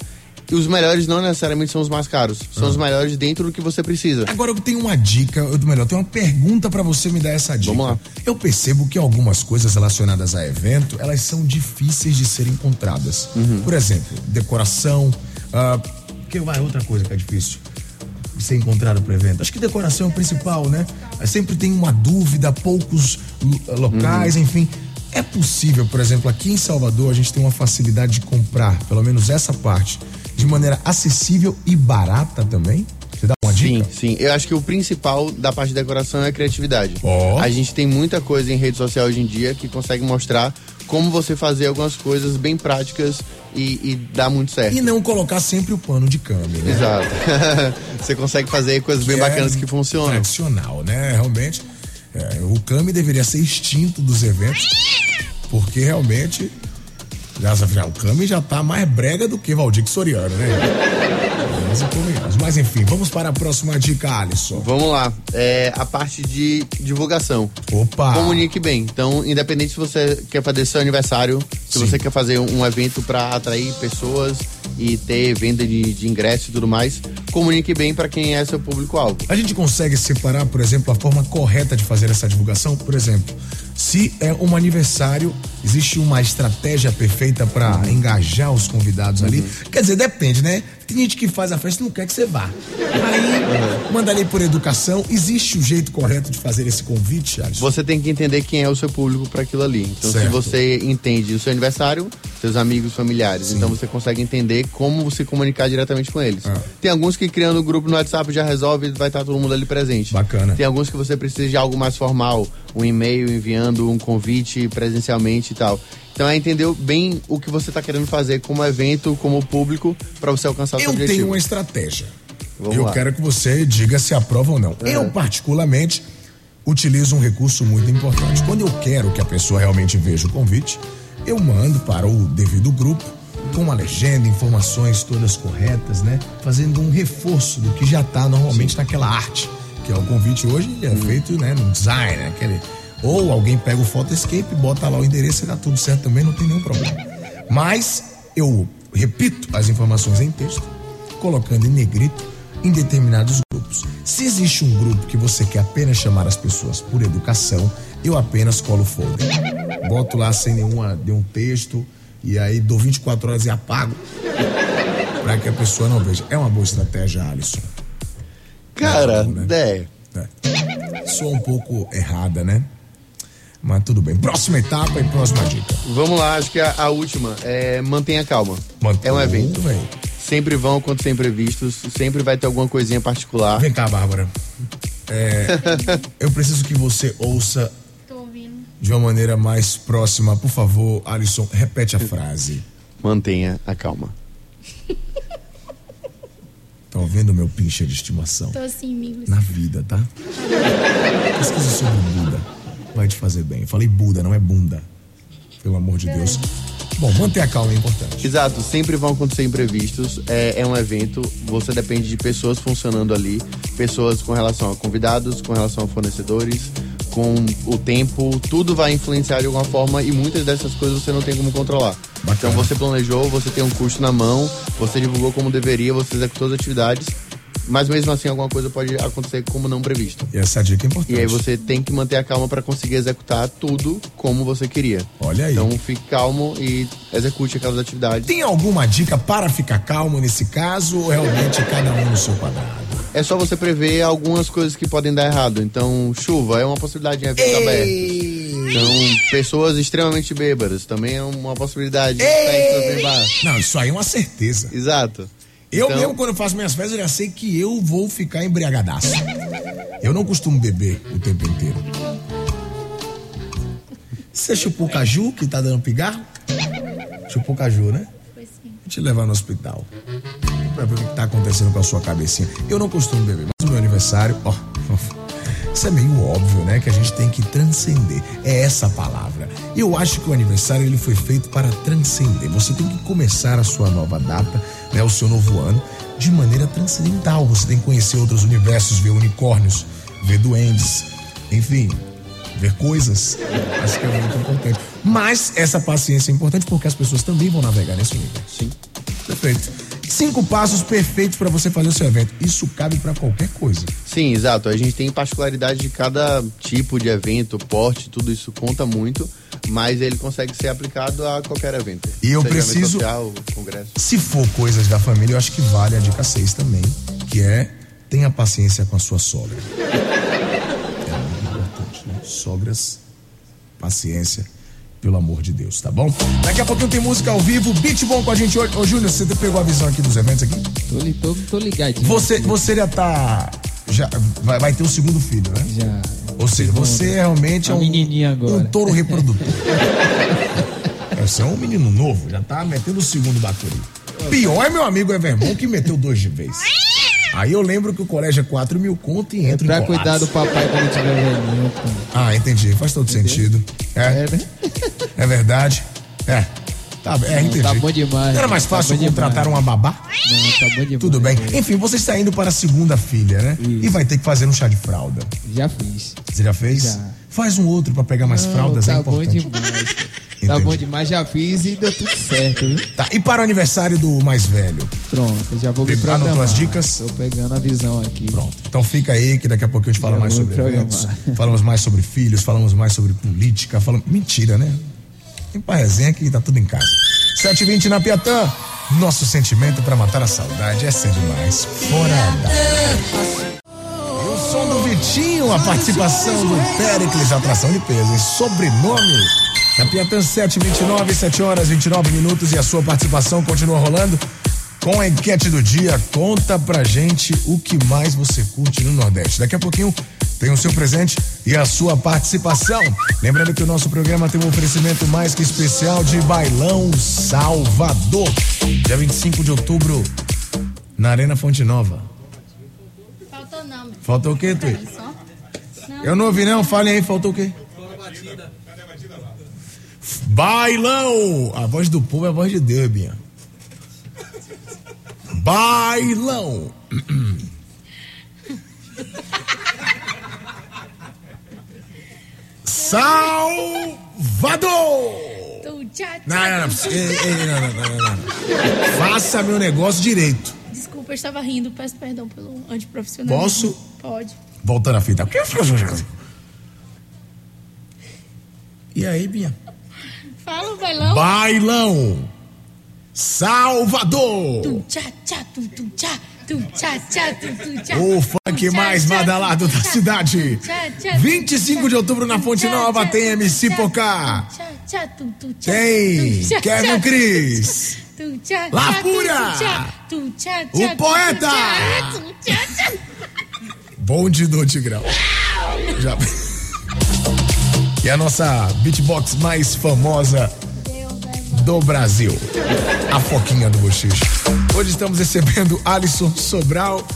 E os melhores não necessariamente são os mais caros, são Ah. os melhores dentro do que você precisa. Agora eu tenho uma dica, ou melhor, eu tenho uma pergunta pra você me dar essa dica. Vamos lá. Eu percebo que algumas coisas relacionadas a evento, elas são difíceis de serem encontradas. Uhum. Por exemplo, decoração, ah, que vai outra coisa que é difícil de ser encontrada para evento. Acho que decoração é o principal, né? Sempre tem uma dúvida, poucos lo- locais, Uhum. enfim. É possível, por exemplo, aqui em Salvador a gente tem uma facilidade de comprar, pelo menos essa parte, de maneira acessível e barata também? Você dá uma dica? Sim, sim. Eu acho que o principal da parte de decoração é a criatividade. Ó. A gente tem muita coisa em rede social hoje em dia que consegue mostrar como você fazer algumas coisas bem práticas e, e dá muito certo. E não colocar sempre o pano de câmbio, né? Exato. você consegue fazer coisas bem Que bacanas é que funcionam. Tradicional, né? Realmente, é, o câmbio deveria ser extinto dos eventos, porque realmente, o câmbio já tá mais brega do que Valdir Soriano, né? Mas, enfim, vamos para a próxima dica, Alisson. Vamos lá. É a parte de divulgação. Opa! Comunique bem. Então, independente se você quer fazer seu aniversário, se Sim. você quer fazer um evento para atrair pessoas e ter venda de, de ingressos e tudo mais, comunique bem para quem é seu público-alvo. A gente consegue separar, por exemplo, a forma correta de fazer essa divulgação? Por exemplo, se é um aniversário, existe uma estratégia perfeita para engajar os convidados ali? Quer dizer, depende, né? Tem gente que faz a festa e não quer que você vá. Aí, manda ali por educação. Existe o jeito correto de fazer esse convite, Charles? Você tem que entender quem é o seu público para aquilo ali. Então, se Certo. você entende o seu aniversário, seus amigos, familiares, Sim. então você consegue entender como se comunicar diretamente com eles. Ah. Tem alguns que criando um grupo no WhatsApp já resolve, vai estar todo mundo ali presente. Bacana. Tem alguns que você precisa de algo mais formal, um e-mail enviando um convite presencialmente e tal. Então é entender bem o que você está querendo fazer como evento, como público, para você alcançar o seu Eu objetivo. tenho uma estratégia. Vamos eu lá. quero que você diga se aprova ou não. Eu, particularmente, utilizo um recurso muito importante. Quando eu quero que a pessoa realmente veja o convite, eu mando para o devido grupo com uma legenda, informações todas corretas, né? Fazendo um reforço do que já está normalmente naquela arte. Que é o convite hoje é feito né, no design, né? aquele. Ou alguém pega o Photoscape, bota lá o endereço e dá tudo certo também, não tem nenhum problema. Mas eu repito as informações em texto, colocando em negrito em determinados grupos. Se existe um grupo que você quer apenas chamar as pessoas por educação, eu apenas colo o folder. Boto lá sem nenhuma, nenhum texto e aí dou 24 horas e apago para que a pessoa não veja. É uma boa estratégia, Alisson. Cara, Não, né? é. Soa um pouco errada, né? Mas tudo bem. Próxima etapa e próxima dica. Vamos lá, acho que a, a última é mantenha calma. É um evento. Bem. Sempre vão acontecer imprevistos, sempre vai ter alguma coisinha particular. Vem cá, Bárbara. É, eu preciso que você ouça Tô ouvindo. de uma maneira mais próxima. Por favor, Alisson, repete a frase. Mantenha a calma. Tá ouvindo meu pincher de estimação? Tô assim, amigos. Na vida, tá? Pesquisa sobre Buda. Vai te fazer bem. Eu falei Buda, não é bunda. Pelo amor de Deus. Bom, manter a calma é importante. Exato, sempre vão acontecer imprevistos. É, é um evento, você depende de pessoas funcionando ali, pessoas com relação a convidados, com relação a fornecedores, com o tempo, tudo vai influenciar de alguma forma e muitas dessas coisas você não tem como controlar. Então você planejou, você tem um curso na mão, você divulgou como deveria, você executou as atividades, mas mesmo assim alguma coisa pode acontecer como não previsto. E essa dica é importante. E aí você tem que manter a calma para conseguir executar tudo como você queria. Olha aí. Então fique calmo e execute aquelas atividades. Tem alguma dica para ficar calmo nesse caso ou realmente cada um no seu quadrado? É só você prever algumas coisas que podem dar errado. Então, chuva é uma possibilidade em eventos abertos. Então, pessoas extremamente bêbadas também é uma possibilidade. Não, isso aí é uma certeza. Exato. Eu Então- mesmo, quando eu faço minhas festas, eu já sei que eu vou ficar embriagadaço. Eu não costumo beber o tempo inteiro. Você chupou caju que tá dando pigarro? Chupou caju, né? Foi sim. Vou te levar no hospital. Pra ver o que tá acontecendo com a sua cabecinha. Eu não costumo beber, mas no meu aniversário, ó. Isso é meio óbvio, né? Que a gente tem que transcender. É essa a palavra. Eu acho que o aniversário ele foi feito para transcender. Você tem que começar a sua nova data, né? O seu novo ano, de maneira transcendental. Você tem que conhecer outros universos, ver unicórnios, ver duendes, enfim, ver coisas. Acho que é muito importante. Mas essa paciência é importante porque as pessoas também vão navegar nesse universo. Sim. Perfeito. Cinco passos perfeitos para você fazer o seu evento. Isso cabe para qualquer coisa. Sim, exato. A gente tem particularidade de cada tipo de evento, porte, tudo isso conta muito, mas ele consegue ser aplicado a qualquer evento. E eu Seja preciso- Social, congresso. Se for coisas da família, eu acho que vale a dica 6 também, que é tenha paciência com a sua sogra. É muito importante, né? Sogras, paciência, pelo amor de Deus, tá bom? Daqui a pouquinho tem música ao vivo, beat bom com a gente hoje. Ô, Júnior, você pegou a visão aqui dos eventos aqui? Tô, li- tô, tô ligadinho. Você, você já tá. Já vai, vai ter o segundo filho, né? Já. Ou seja, você realmente é um, menininha agora. um touro reprodutor. Você é um menino novo, já tá metendo o segundo bacuri. Pior é meu amigo Evermon que meteu dois de vez. Aí eu lembro que o colégio é 4 mil conto e entra Pra em cuidar do papai quando tiver velhinho. Ah, entendi. Faz todo sentido. É, né? é verdade. É. Tá, é, entendi. Tá bom demais. Não era mais tá fácil bom contratar demais. uma babá? Não, tá bom demais. Tudo bem. Enfim, você está indo para a segunda filha, né? E vai ter que fazer um chá de fralda. Já fiz. Você já fez? Já. Faz um outro para pegar mais Não, fraldas, tá é importante. bom demais. Tá Entendi. bom demais, já fiz e deu tudo certo, viu? Tá, e para o aniversário do mais velho? Pronto, já vou me Anotou programar. as dicas? Tô pegando a visão aqui. Pronto. Então fica aí que daqui a pouco a gente fala Já mais sobre eventos, falamos mais sobre filhos, falamos mais sobre política, falamos... Mentira, né? Tem pra resenha que tá tudo em casa. 7h20 na Piatã. Nosso sentimento para matar a saudade. É demais. Fora da... Som do Vitinho, a participação do Pericles, atração de peso, em sobrenome. Na Piatã 729, 7 horas 29 minutos e a sua participação continua rolando. Com a enquete do dia, conta pra gente o que mais você curte no Nordeste. Daqui a pouquinho tem o seu presente e a sua participação. Lembrando que o nosso programa tem um oferecimento mais que especial de Bailão Salvador. Dia 25 de outubro, na Arena Fonte Nova. Faltou não. Faltou o quê, Tui? Eu não ouvi não, falem aí, faltou o quê? Bailão! A voz do povo é a voz de Deus, Binha. Bailão! Salvador! Tu, tchá, tchá, Não, não, não. tu, tu, Ei, ei, não, não, não, não, não. Faça meu negócio direito. Desculpa, eu estava rindo. Peço perdão pelo antiprofissionalismo. Posso? Pode. Voltando a fita. E aí, Binha? Fala, bailão. Bailão! Salvador! Tu, tchá, tchá, tu, tu, tchá. Tchá, tchá, tchá. O funk mais badalado da cidade. Tu, tchá, tchá, tu, 25 de outubro na Fonte Nova tem MC. Pocá. Tem Kevin Cris. tu, tchá, La tchá, tu, Fúria. tchá. Tu, tchá, O poeta. Bonde do Tigrão. Já... E a nossa beatbox mais famosa do Brasil. A Foquinha do Bochicho. Hoje estamos recebendo Alisson Sobral,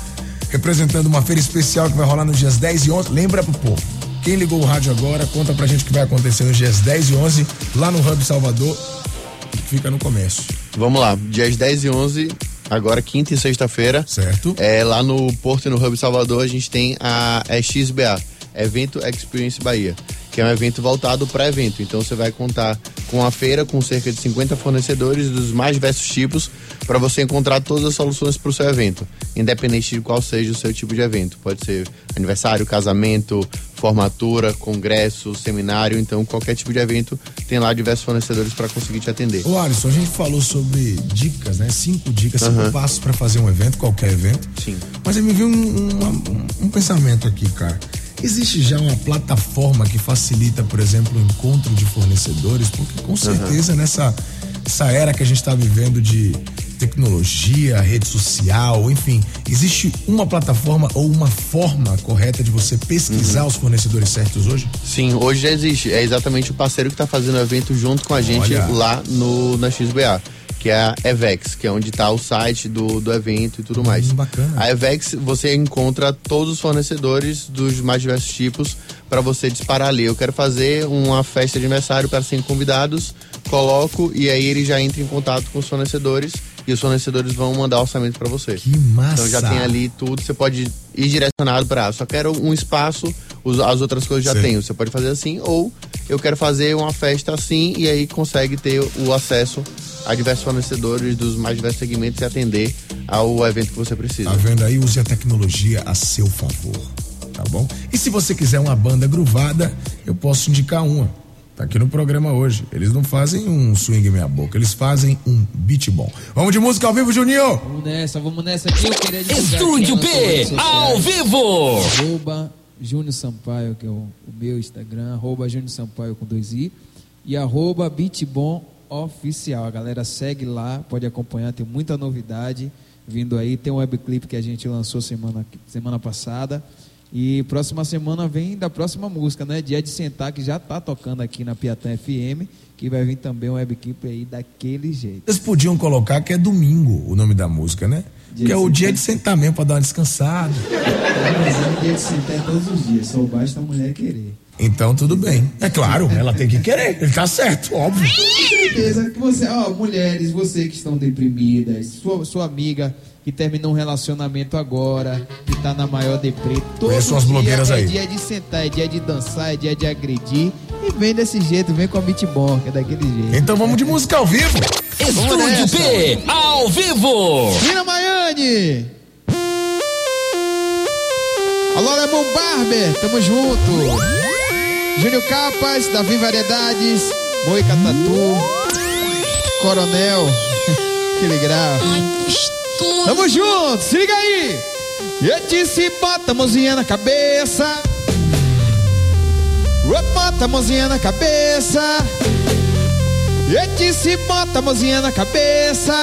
representando uma feira especial que vai rolar nos dias 10 e 11. Lembra pro povo. Quem ligou o rádio agora, conta pra gente o que vai acontecer nos dias 10 e 11, lá no Hub Salvador, que fica no comércio. Vamos lá, dias 10 e 11, agora quinta e sexta-feira. Certo. É, lá no Porto e no Hub Salvador a gente tem a XBA, Evento Experience Bahia. Que é um evento voltado para evento. Então você vai contar com a feira com cerca de 50 fornecedores dos mais diversos tipos para você encontrar todas as soluções para o seu evento, independente de qual seja o seu tipo de evento. Pode ser aniversário, casamento, formatura, congresso, seminário, então qualquer tipo de evento tem lá diversos fornecedores para conseguir te atender. Ô Alisson, a gente falou sobre dicas, né? Cinco dicas, cinco passos para fazer um evento, qualquer evento. Sim. Mas aí me veio um, um- um pensamento aqui, cara. Existe já uma plataforma que facilita, por exemplo, o encontro de fornecedores? Porque com certeza nessa essa era que a gente está vivendo de tecnologia, rede social, enfim, existe uma plataforma ou uma forma correta de você pesquisar os fornecedores certos hoje? Sim, hoje já existe. É exatamente o parceiro que está fazendo o evento junto com a gente Olha. lá no, na XBA, que é a Evex, que é onde está o site do, do evento e tudo mais. bacana. A Evex, você encontra todos os fornecedores dos mais diversos tipos para você disparar ali. Eu quero fazer uma festa de aniversário para 100 convidados, coloco e aí ele já entra em contato com os fornecedores e os fornecedores vão mandar orçamento para você. Que massa! Então já tem ali tudo, você pode ir direcionado para, só quero um espaço, os- as outras coisas já Sim. tenho. Você pode fazer assim, ou eu quero fazer uma festa assim e aí consegue ter o acesso a diversos fornecedores dos mais diversos segmentos e atender ao evento que você precisa. Tá vendo aí? Use a tecnologia a seu favor, tá bom? E se você quiser uma banda gruvada, eu posso indicar uma. Tá aqui no programa hoje. Eles não fazem um swing meia boca, eles fazem um beat bom. Vamos de música ao vivo, Juninho! Vamos nessa, vamos nessa aqui. Eu queria Estúdio sociais. ao vivo! Arroba Júnior Sampaio, que é o, o meu Instagram, arroba Júnior Sampaio com dois i. E arroba Beatbom Oficial. A galera segue lá, pode acompanhar, tem muita novidade vindo aí. Tem um webclip que a gente lançou semana, semana passada. E próxima semana vem da próxima música, né? Dia de Sentar, que já tá tocando aqui na Piatã FM, que vai vir também um webclip aí daquele jeito. Vocês podiam colocar que é domingo o nome da música, né? Dia que é o dia de sentar mesmo pra dar uma descansada. Mas é dia de sentar todos os dias, só basta a mulher querer. Então tudo bem. É claro, ela tem que querer. Ele tá certo, óbvio. Com certeza que você, ó, mulheres, você que estão deprimidas, sua, sua amiga que terminou um relacionamento agora, que tá na maior deprê, todo umas dia blogueiras é aí. dia de sentar, é dia de dançar, é dia de agredir. E vem desse jeito, vem com a beat bom, que é daquele jeito. Então vamos de música ao vivo. Estúdio P, ao vivo! Nina Maiane! Alô, Alemão Barber, tamo junto! Júnior Capas, Davi Variedades, Moica Tatu, Coronel, aquele grave. Tamo junto, se liga aí! Eu disse, bota a mãozinha na cabeça. Bota a mãozinha na cabeça. Eu disse, bota a mãozinha na cabeça.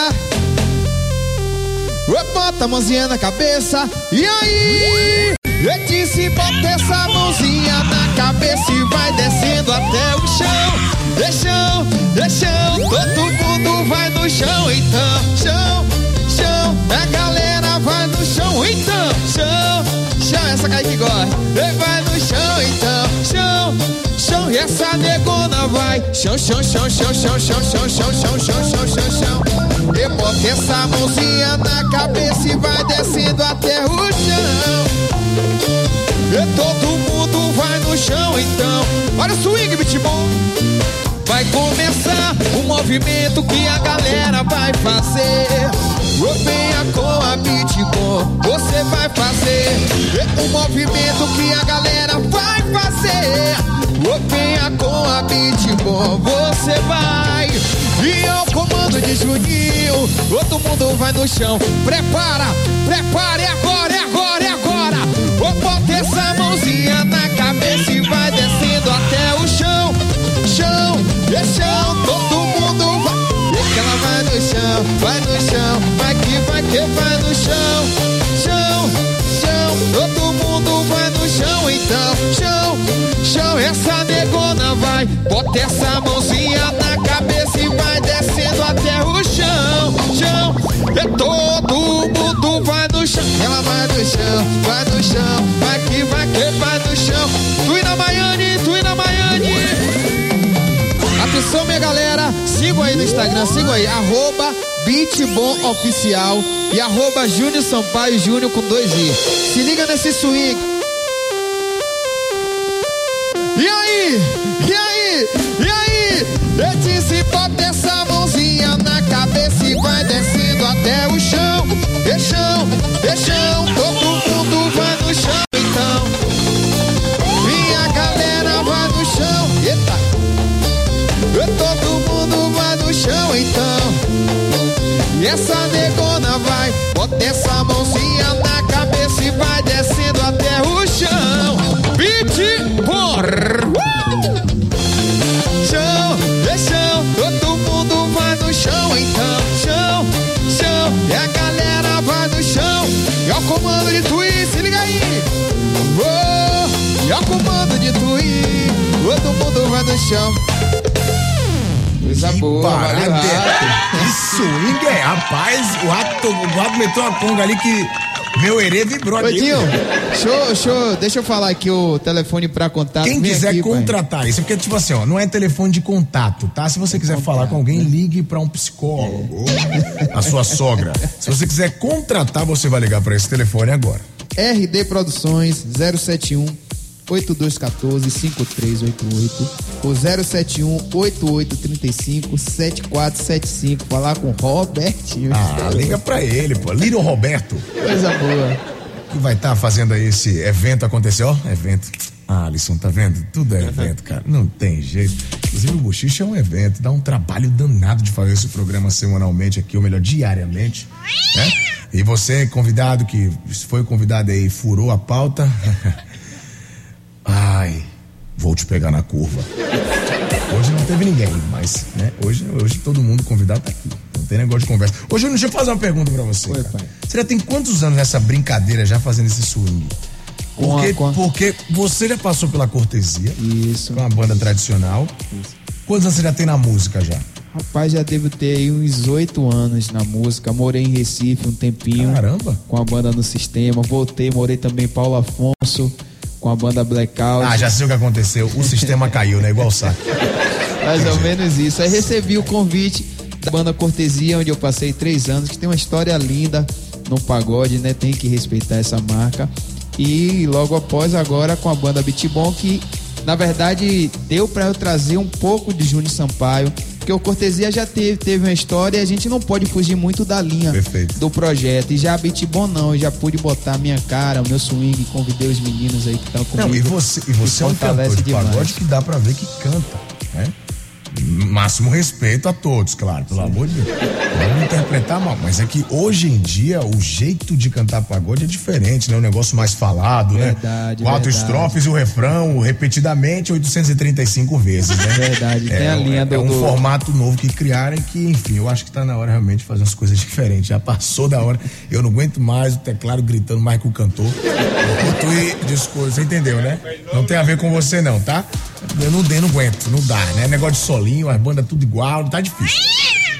Bota a mãozinha na cabeça. E aí? Eu disse, bota essa mãozinha na cabeça e vai descendo até o chão. Deixão, deixão, todo mundo vai no chão, então. Chão, chão, a galera vai no chão, então. Chão, chão, essa cai que gosta. Vai no chão, então. Chão, chão, e essa negona vai. Chão, chão, chão, chão, chão, chão, chão, chão, chão, chão, chão, chão, chão. E bota essa mãozinha na cabeça e vai descendo até o chão. E todo mundo vai no chão, então. Olha o swing, bitbom. Vai começar o movimento que a galera vai fazer. Venha com a Bitbom, você vai fazer. O movimento que a galera vai fazer. Venha com a Bitbom, você vai. E ao comando de Juninho, todo mundo vai no chão. Prepara, é agora, é agora, é agora. Ô, bota essa mãozinha na cabeça e vai descendo até o chão. Chão, é chão, todo mundo vai. Ela vai no chão, vai no chão, vai que vai no chão. Chão, chão, todo mundo vai no chão então. Chão, chão, essa negona vai. Bota essa mãozinha na cabeça e vai descendo até o chão. Chão, é todo mundo vai no chão. Ela vai no chão, vai no chão, vai que vai que vai no chão. Tu e na Maiane, tu e na Maiane. Atenção, minha galera, sigam aí no Instagram, sigam aí, arroba Beatbom e arroba Júnior Sampaio Júnior com dois i. Se liga nesse swing. E aí? E aí? E aí? Eu disse, bota essa mãozinha na cabeça e vai descendo até o chão. E chão, essa negona vai, bota essa mãozinha na cabeça e vai descendo até o chão. Beat por chão, é chão, todo mundo vai no chão então. Chão, chão, e a galera vai no chão. E ao comando de Twin, se liga aí. Oh, e ao comando de Twin, todo mundo vai no chão. Coisa boa. Que swing é, rapaz. O rato, o rato meteu uma conga ali que meu herê vibrou aqui. Dinho, show, show, deixa eu falar aqui o telefone pra contato. Quem Vem quiser aqui, pai. contratar isso, porque, tipo assim, ó, não é telefone de contato, tá? Se você quiser falar com alguém, ligue pra um psicólogo, É. ou a sua sogra. Se você quiser contratar, você vai ligar pra esse telefone agora. RD Produções 071 8214 5388 ou 071 8835 7475 falar com Robertinho. Ah, liga pra ele, pô. Little Roberto, Coisa boa. que vai estar fazendo aí esse evento acontecer, ó, evento. Ah, Alisson, tá vendo? Tudo é evento, cara. Não tem jeito. Inclusive, o Bochicha é um evento, dá um trabalho danado de fazer esse programa semanalmente aqui, ou melhor, diariamente, né? E você, convidado, que foi convidado aí furou a pauta. Ai, vou te pegar na curva. Hoje não teve ninguém, mas, né? Hoje, hoje todo mundo convidado tá aqui. Não tem negócio de conversa. Hoje, deixa eu fazer uma pergunta pra você. cara. Você já tem quantos anos nessa brincadeira já fazendo esse swing? Com a- Porque, com a- porque você já passou pela cortesia. Isso. Com a banda tradicional. Quantos anos você já tem na música já? Rapaz, já devo ter aí uns oito anos na música. Morei em Recife um tempinho. Caramba! Com a banda no sistema. Voltei, morei também em Paulo Afonso com a banda Blackout. Ah, já sei o que aconteceu. O sistema caiu, né? Igual o saco. Mais ou menos isso. Aí recebi o convite da banda Cortesia, onde eu passei três anos, que tem uma história linda no pagode, né? Tem que respeitar essa marca. E logo após, agora com a banda Bitbom, que na verdade deu pra eu trazer um pouco de Júnior Sampaio. Porque o Cortesia já teve, teve uma história e a gente não pode fugir muito da linha do projeto. E já a Bitbom não, eu já pude botar a minha cara, o meu swing, convidei os meninos aí que estão comigo. Não, e você, e você é um fortalece cantor de demais. pagode que dá pra ver que canta, né? Máximo respeito a todos, claro, pelo amor de Deus. Vamos interpretar mal, mas é que hoje em dia o jeito de cantar pagode é diferente, né? Um negócio mais falado, Verdade, né? Quatro verdade. estrofes e o refrão repetidamente 835 vezes, né? Verdade, tem a um- linha é, do- É um do- formato novo que criaram e que, enfim, eu acho que tá na hora realmente de fazer umas coisas diferentes. Já passou da hora. Eu não aguento mais o teclado gritando mais que o cantor. O Tui, desculpa, você entendeu, né? Não tem a ver com você, não, tá? Eu não, não aguento, não dá, né? Negócio de solinho, as bandas tudo igual, tá difícil.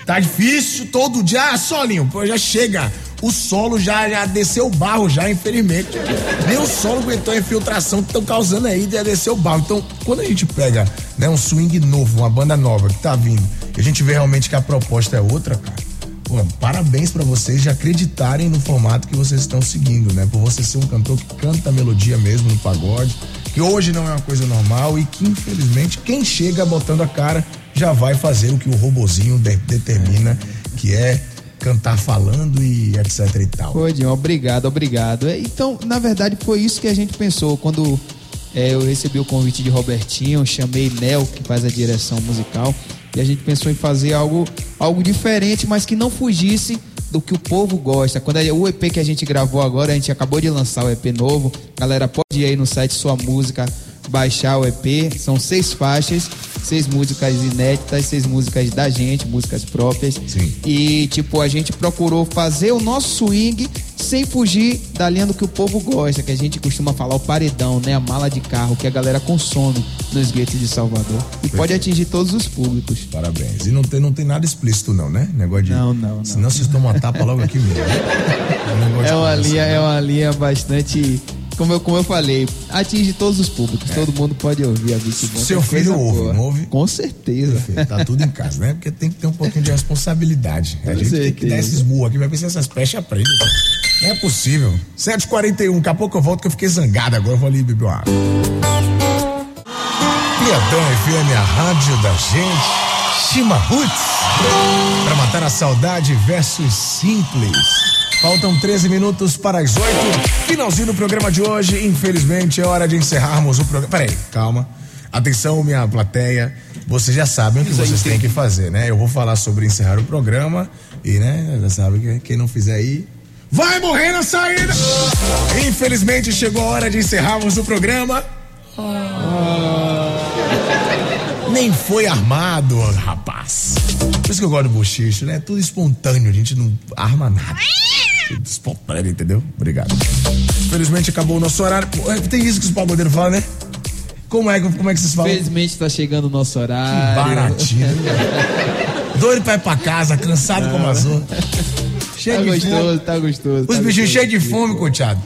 Tá difícil todo dia, ah, solinho, pô, já chega. O solo já, já desceu o barro, já, infelizmente. Nem o solo aguentou a infiltração que estão causando aí, já desceu o barro. Então, quando a gente pega né, um swing novo, uma banda nova que tá vindo, e a gente vê realmente que a proposta é outra, cara. Pô, parabéns pra vocês de acreditarem no formato que vocês estão seguindo, né? Por você ser um cantor que canta melodia mesmo no pagode, que hoje não é uma coisa normal e que infelizmente quem chega botando a cara já vai fazer o que o robozinho de- determina, que é cantar falando e etc e tal. Dinho, obrigado, obrigado. É, Então, na verdade, foi isso que a gente pensou quando é, eu recebi o convite de Robertinho, chamei Nel, que faz a direção musical, e a gente pensou em fazer algo, algo diferente, mas que não fugisse do que o povo gosta. Quando é o EP que a gente gravou agora, a gente acabou de lançar o EP novo. Galera, pode ir aí no site Sua Música, baixar o EP. São seis faixas, seis músicas inéditas, seis músicas da gente, músicas próprias. E, tipo, a gente procurou fazer o nosso swing sem fugir da linha do que o povo gosta, que a gente costuma falar o paredão, né? A mala de carro que a galera consome nos guetos de Salvador. E pode atingir todos os públicos. Parabéns. E não tem, não tem nada explícito, não, né? Negócio de. Não, não, não. Senão vocês tomam uma tapa logo aqui mesmo. É, um É uma linha, conversa, é uma linha bastante. Como eu, como eu falei, atinge todos os públicos. Todo mundo pode ouvir a Beat Bom, Seu é filho ouve, boa. não ouve? Com certeza. Tá tudo em casa, né? Porque tem que ter um pouquinho de responsabilidade. A Com gente tem que dar certeza. esses burros aqui, vai ver se essas peixes aprendem. Não é possível. 7h41, daqui a pouco eu volto que eu fiquei zangado agora. Eu vou ali beber uma água. Piatã FM, a rádio da gente. Chima Roots. Pra matar a saudade, versos simples. Faltam 13 minutos para as 8. Finalzinho do programa de hoje. Infelizmente, é hora de encerrarmos o programa. Peraí, calma. Atenção, minha plateia. Vocês já sabem o que vocês têm que fazer, né? Eu vou falar sobre encerrar o programa. E, né, já sabe que quem não fizer aí. Vai morrer na saída! Infelizmente, chegou a hora de encerrarmos o programa. Nem foi armado, rapaz. Por isso que eu gosto do bochicho, né? Tudo espontâneo, a gente não arma nada. Tudo espontâneo, entendeu? Obrigado. Infelizmente acabou o nosso horário. Pô, Tem isso que os pagodeiros falam, né? Como é, que- como é que vocês falam? Infelizmente tá chegando o nosso horário. Baratinho. Doido pra ir pra casa, cansado como as outras. Cheio Tá de gostoso, fome. tá gostoso. Os tá bichinhos cheios de fome, coteado.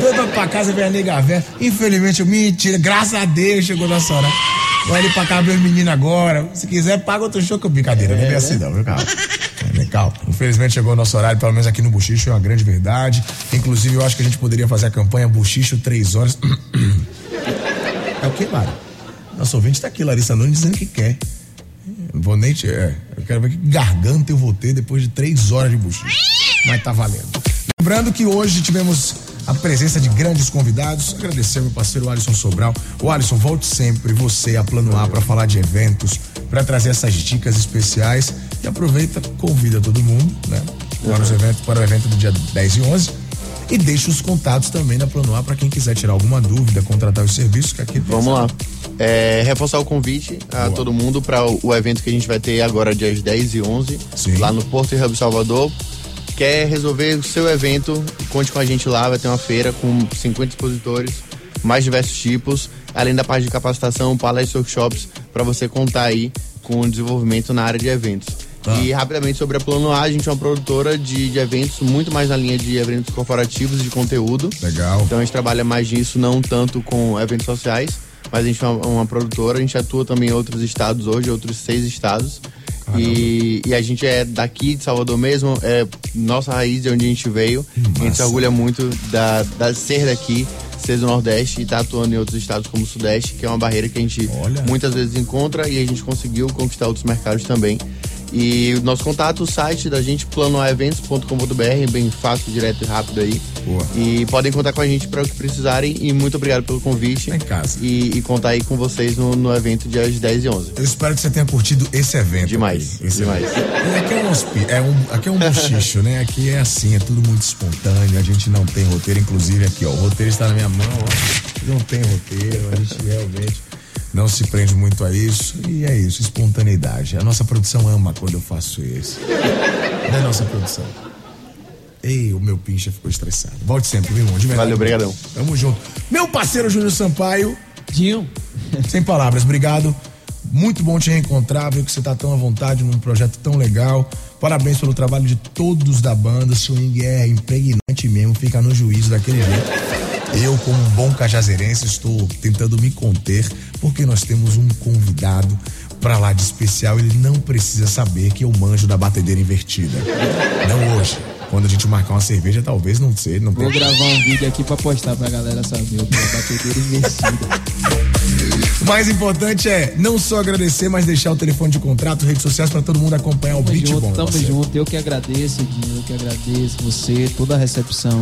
Doido pra casa a nega velha. Infelizmente, eu- mentira. Graças a Deus chegou nossa hora. Vai ali pra casa ver os meninos agora. Se quiser, paga outro show que eu brincadeira. Não é bem assim, não, viu, calma. É, né, calma. Infelizmente chegou o nosso horário, pelo menos aqui no Buchicho, é uma grande verdade. Inclusive, eu acho que a gente poderia fazer a campanha Buchicho 3 horas. É o que, Lara? Nosso ouvinte tá aqui, Larissa Nunes, dizendo que quer. Vou nem te. É, eu quero ver que garganta eu vou ter depois de três horas de buchicho. Mas tá valendo. Lembrando que hoje tivemos a presença de grandes convidados. Agradecer ao meu parceiro Alisson Sobral. O Alisson, volte sempre você a Plano A para falar de eventos, para trazer essas dicas especiais. E aproveita, convida todo mundo, né? Para, os eventos, para o evento do dia 10 e 11. E deixa os contatos também na Plano A para quem quiser tirar alguma dúvida, contratar os serviços que aqui Vamos lá. É, reforçar o convite a todo mundo para o, o evento que a gente vai ter agora, dias 10 e 11, lá no Porto e Hub Salvador. Quer resolver o seu evento? Conte com a gente lá, vai ter uma feira com 50 expositores, mais diversos tipos, além da parte de capacitação, palestras, workshops, para você contar aí com o desenvolvimento na área de eventos. E rapidamente sobre a Plano A, a gente é uma produtora de, de eventos muito mais na linha de eventos corporativos e de conteúdo. Legal. Então a gente trabalha mais nisso, não tanto com eventos sociais, mas a gente é uma, uma produtora, a gente atua também em outros estados hoje, outros seis estados. E, e a gente é daqui de Salvador mesmo, é nossa raiz de onde a gente veio. A gente se orgulha muito da, da ser daqui, ser do Nordeste e estar atuando em outros estados como o Sudeste, que é uma barreira que a gente muitas vezes encontra e a gente conseguiu conquistar outros mercados também. E o nosso contato, o site da gente, planoaeventos.com.br, bem fácil, direto e rápido aí. E podem contar com a gente para o que precisarem. E muito obrigado pelo convite. Em casa. E, e contar aí com vocês no, no evento dias 10 e 11. Eu espero que você tenha curtido esse evento. Demais. Esse demais. evento. Aqui é um, hospi- é um, aqui é um buchicho, né? Aqui é assim, é tudo muito espontâneo, a gente não tem roteiro, inclusive aqui, ó, o roteiro está na minha mão, ó. Não tem roteiro, a gente realmente não se prende muito a isso. E é isso, espontaneidade. A nossa produção ama quando eu faço isso. Da nossa produção. Ei, o meu pincha ficou estressado. Volte sempre, meu irmão. De verdade. Valeu, brigadão. Tamo junto. Meu parceiro Júnior Sampaio. Dinho. Sem palavras, obrigado. Muito bom te reencontrar, ver que você tá tão à vontade num projeto tão legal. Parabéns pelo trabalho de todos da banda. Swing é impregnante mesmo, fica no juízo daquele jeito. Eu, como um bom cajazeirense, estou tentando me conter, porque nós temos um convidado pra lá de especial. Ele não precisa saber que eu manjo da batedeira invertida. Não hoje. Quando a gente marcar uma cerveja, talvez não sei, não Vou tem. gravar um vídeo aqui pra postar pra galera saber o que é batedeira invertida. O mais importante é não só agradecer, mas deixar o telefone de contrato, redes sociais pra todo mundo acompanhar o Tamo Beat junto, Bom. tamo parceiro. junto. Eu que agradeço, Dinho, eu que agradeço você, toda a recepção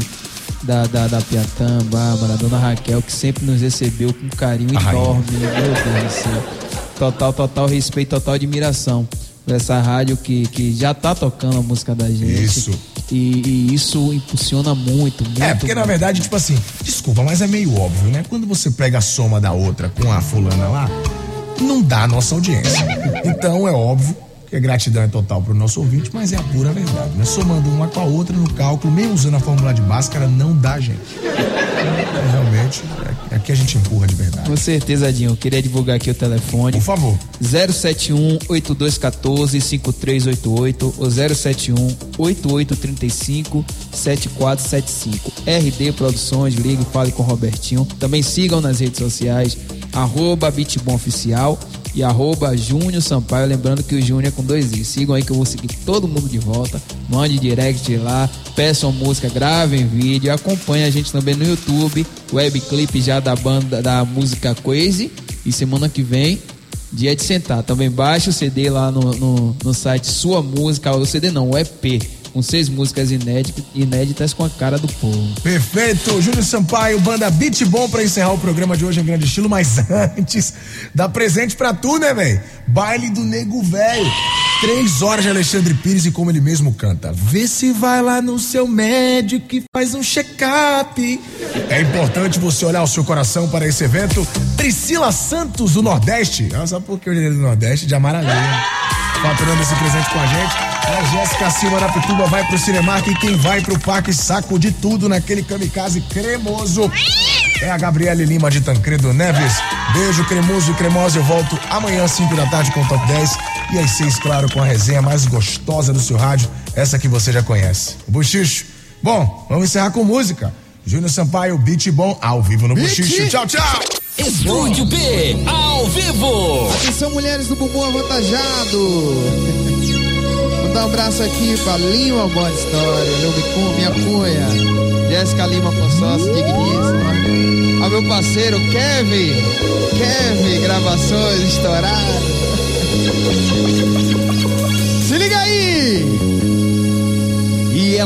da, da, da Piatã, Bárbara, dona Raquel, que sempre nos recebeu com um carinho enorme, meu Deus do céu. Total, total respeito, total admiração por essa rádio que, que já tá tocando a música da gente. Isso. E, e isso impulsiona muito, muito. É, porque na verdade, tipo assim, desculpa, mas é meio óbvio, né? Quando você pega a soma da outra com a fulana lá, não dá a nossa audiência. Então é óbvio que a gratidão é total pro nosso ouvinte, mas é a pura verdade, né? Somando uma com a outra no cálculo, mesmo usando a fórmula de Bhaskara, não dá, gente. É, realmente, é, aqui a gente empurra de verdade. Com certeza, Dinho. Eu queria divulgar aqui o telefone. Por favor. 071 8214 5388 ou 071 8835 7475. RD Produções, ligue, fale com o Robertinho. Também sigam nas redes sociais, arroba Bitbom Oficial e arroba Júnior Sampaio. Lembrando que o Júnior é com dois i. Sigam aí que eu vou seguir todo mundo de volta. Mande direct lá, peçam música, gravem vídeo, acompanhe a gente também no YouTube, webclip já da banda da música Crazy E semana que vem, dia de sentar. Também baixa o CD lá no, no, no site Sua Música, o CD não, o EP com seis músicas inéditas, inéditas com a cara do povo. Perfeito, Júnior Sampaio, banda Beat Bom pra encerrar o programa de hoje em grande estilo, mas antes, dá presente pra tu, né, velho? Baile do Nego Velho. Três horas de Alexandre Pires e como ele mesmo canta. Vê se vai lá no seu médico e faz um check-up. É importante você olhar o seu coração para esse evento. Priscila Santos, do Nordeste. Ah, sabe por que eu do Nordeste? De Amaralina. Faturando esse presente com a gente. A Jéssica Silva da Pituba vai pro Cinemark e quem vai pro parque saco de tudo naquele kamikaze cremoso é a Gabriele Lima de Tancredo Neves. Beijo cremoso e cremosa. Eu volto amanhã, 5 da tarde, com o Top 10. E às 6, claro, com a resenha mais gostosa do seu rádio, essa que você já conhece. O Buchicho. Bom, vamos encerrar com música. Júnior Sampaio, Beat Bom, ao vivo no Buchicho. Tchau, tchau. Estúdio B, ao vivo. Atenção, mulheres do bumbum avantajado. Mandar um abraço aqui pra Lima Boa História, meu Bicum, minha cunha, Jéssica Lima Consórcio, digníssima. Ao meu parceiro Kevin, Kevin, gravações estouradas. Se liga aí!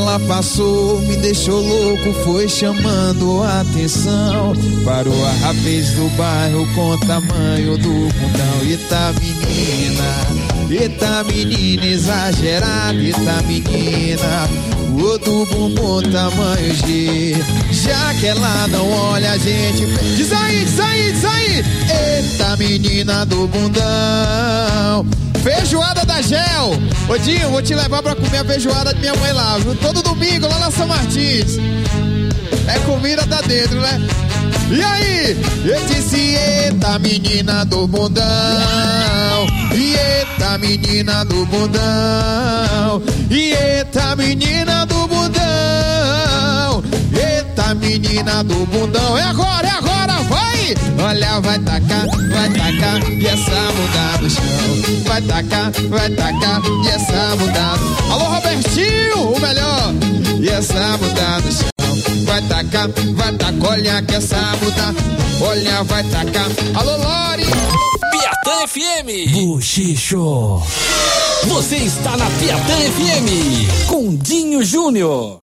Ela passou, me deixou louco, foi chamando a atenção. Parou a rapaz do bairro com o tamanho do bundão. E tá menina, Eita menina exagerada, eita menina. O bumbum tamanho G. Já que ela não olha a gente Diz aí, diz aí, diz aí. Eita menina do bundão. Feijoada da Gel. Ô Dinho, vou te levar pra comer a feijoada de minha mãe lá? Todo domingo lá na São Martins. É comida tá dentro, né? E aí? Eu disse, eita menina do bundão eita menina do bundão eita menina do bundão Eita menina do bundão É agora, é agora, vai! Olha, vai tacar, vai tacar E essa bunda no chão. Vai tacar, vai tacar E essa bunda Alô Robertinho, o melhor. E essa bunda no chão vai tacar, vai tacar, olha que essa muda, olha, vai tacar. Alô, Lori! Piatã FM! Buchicho! Você está na Piatã FM com Dinho Júnior.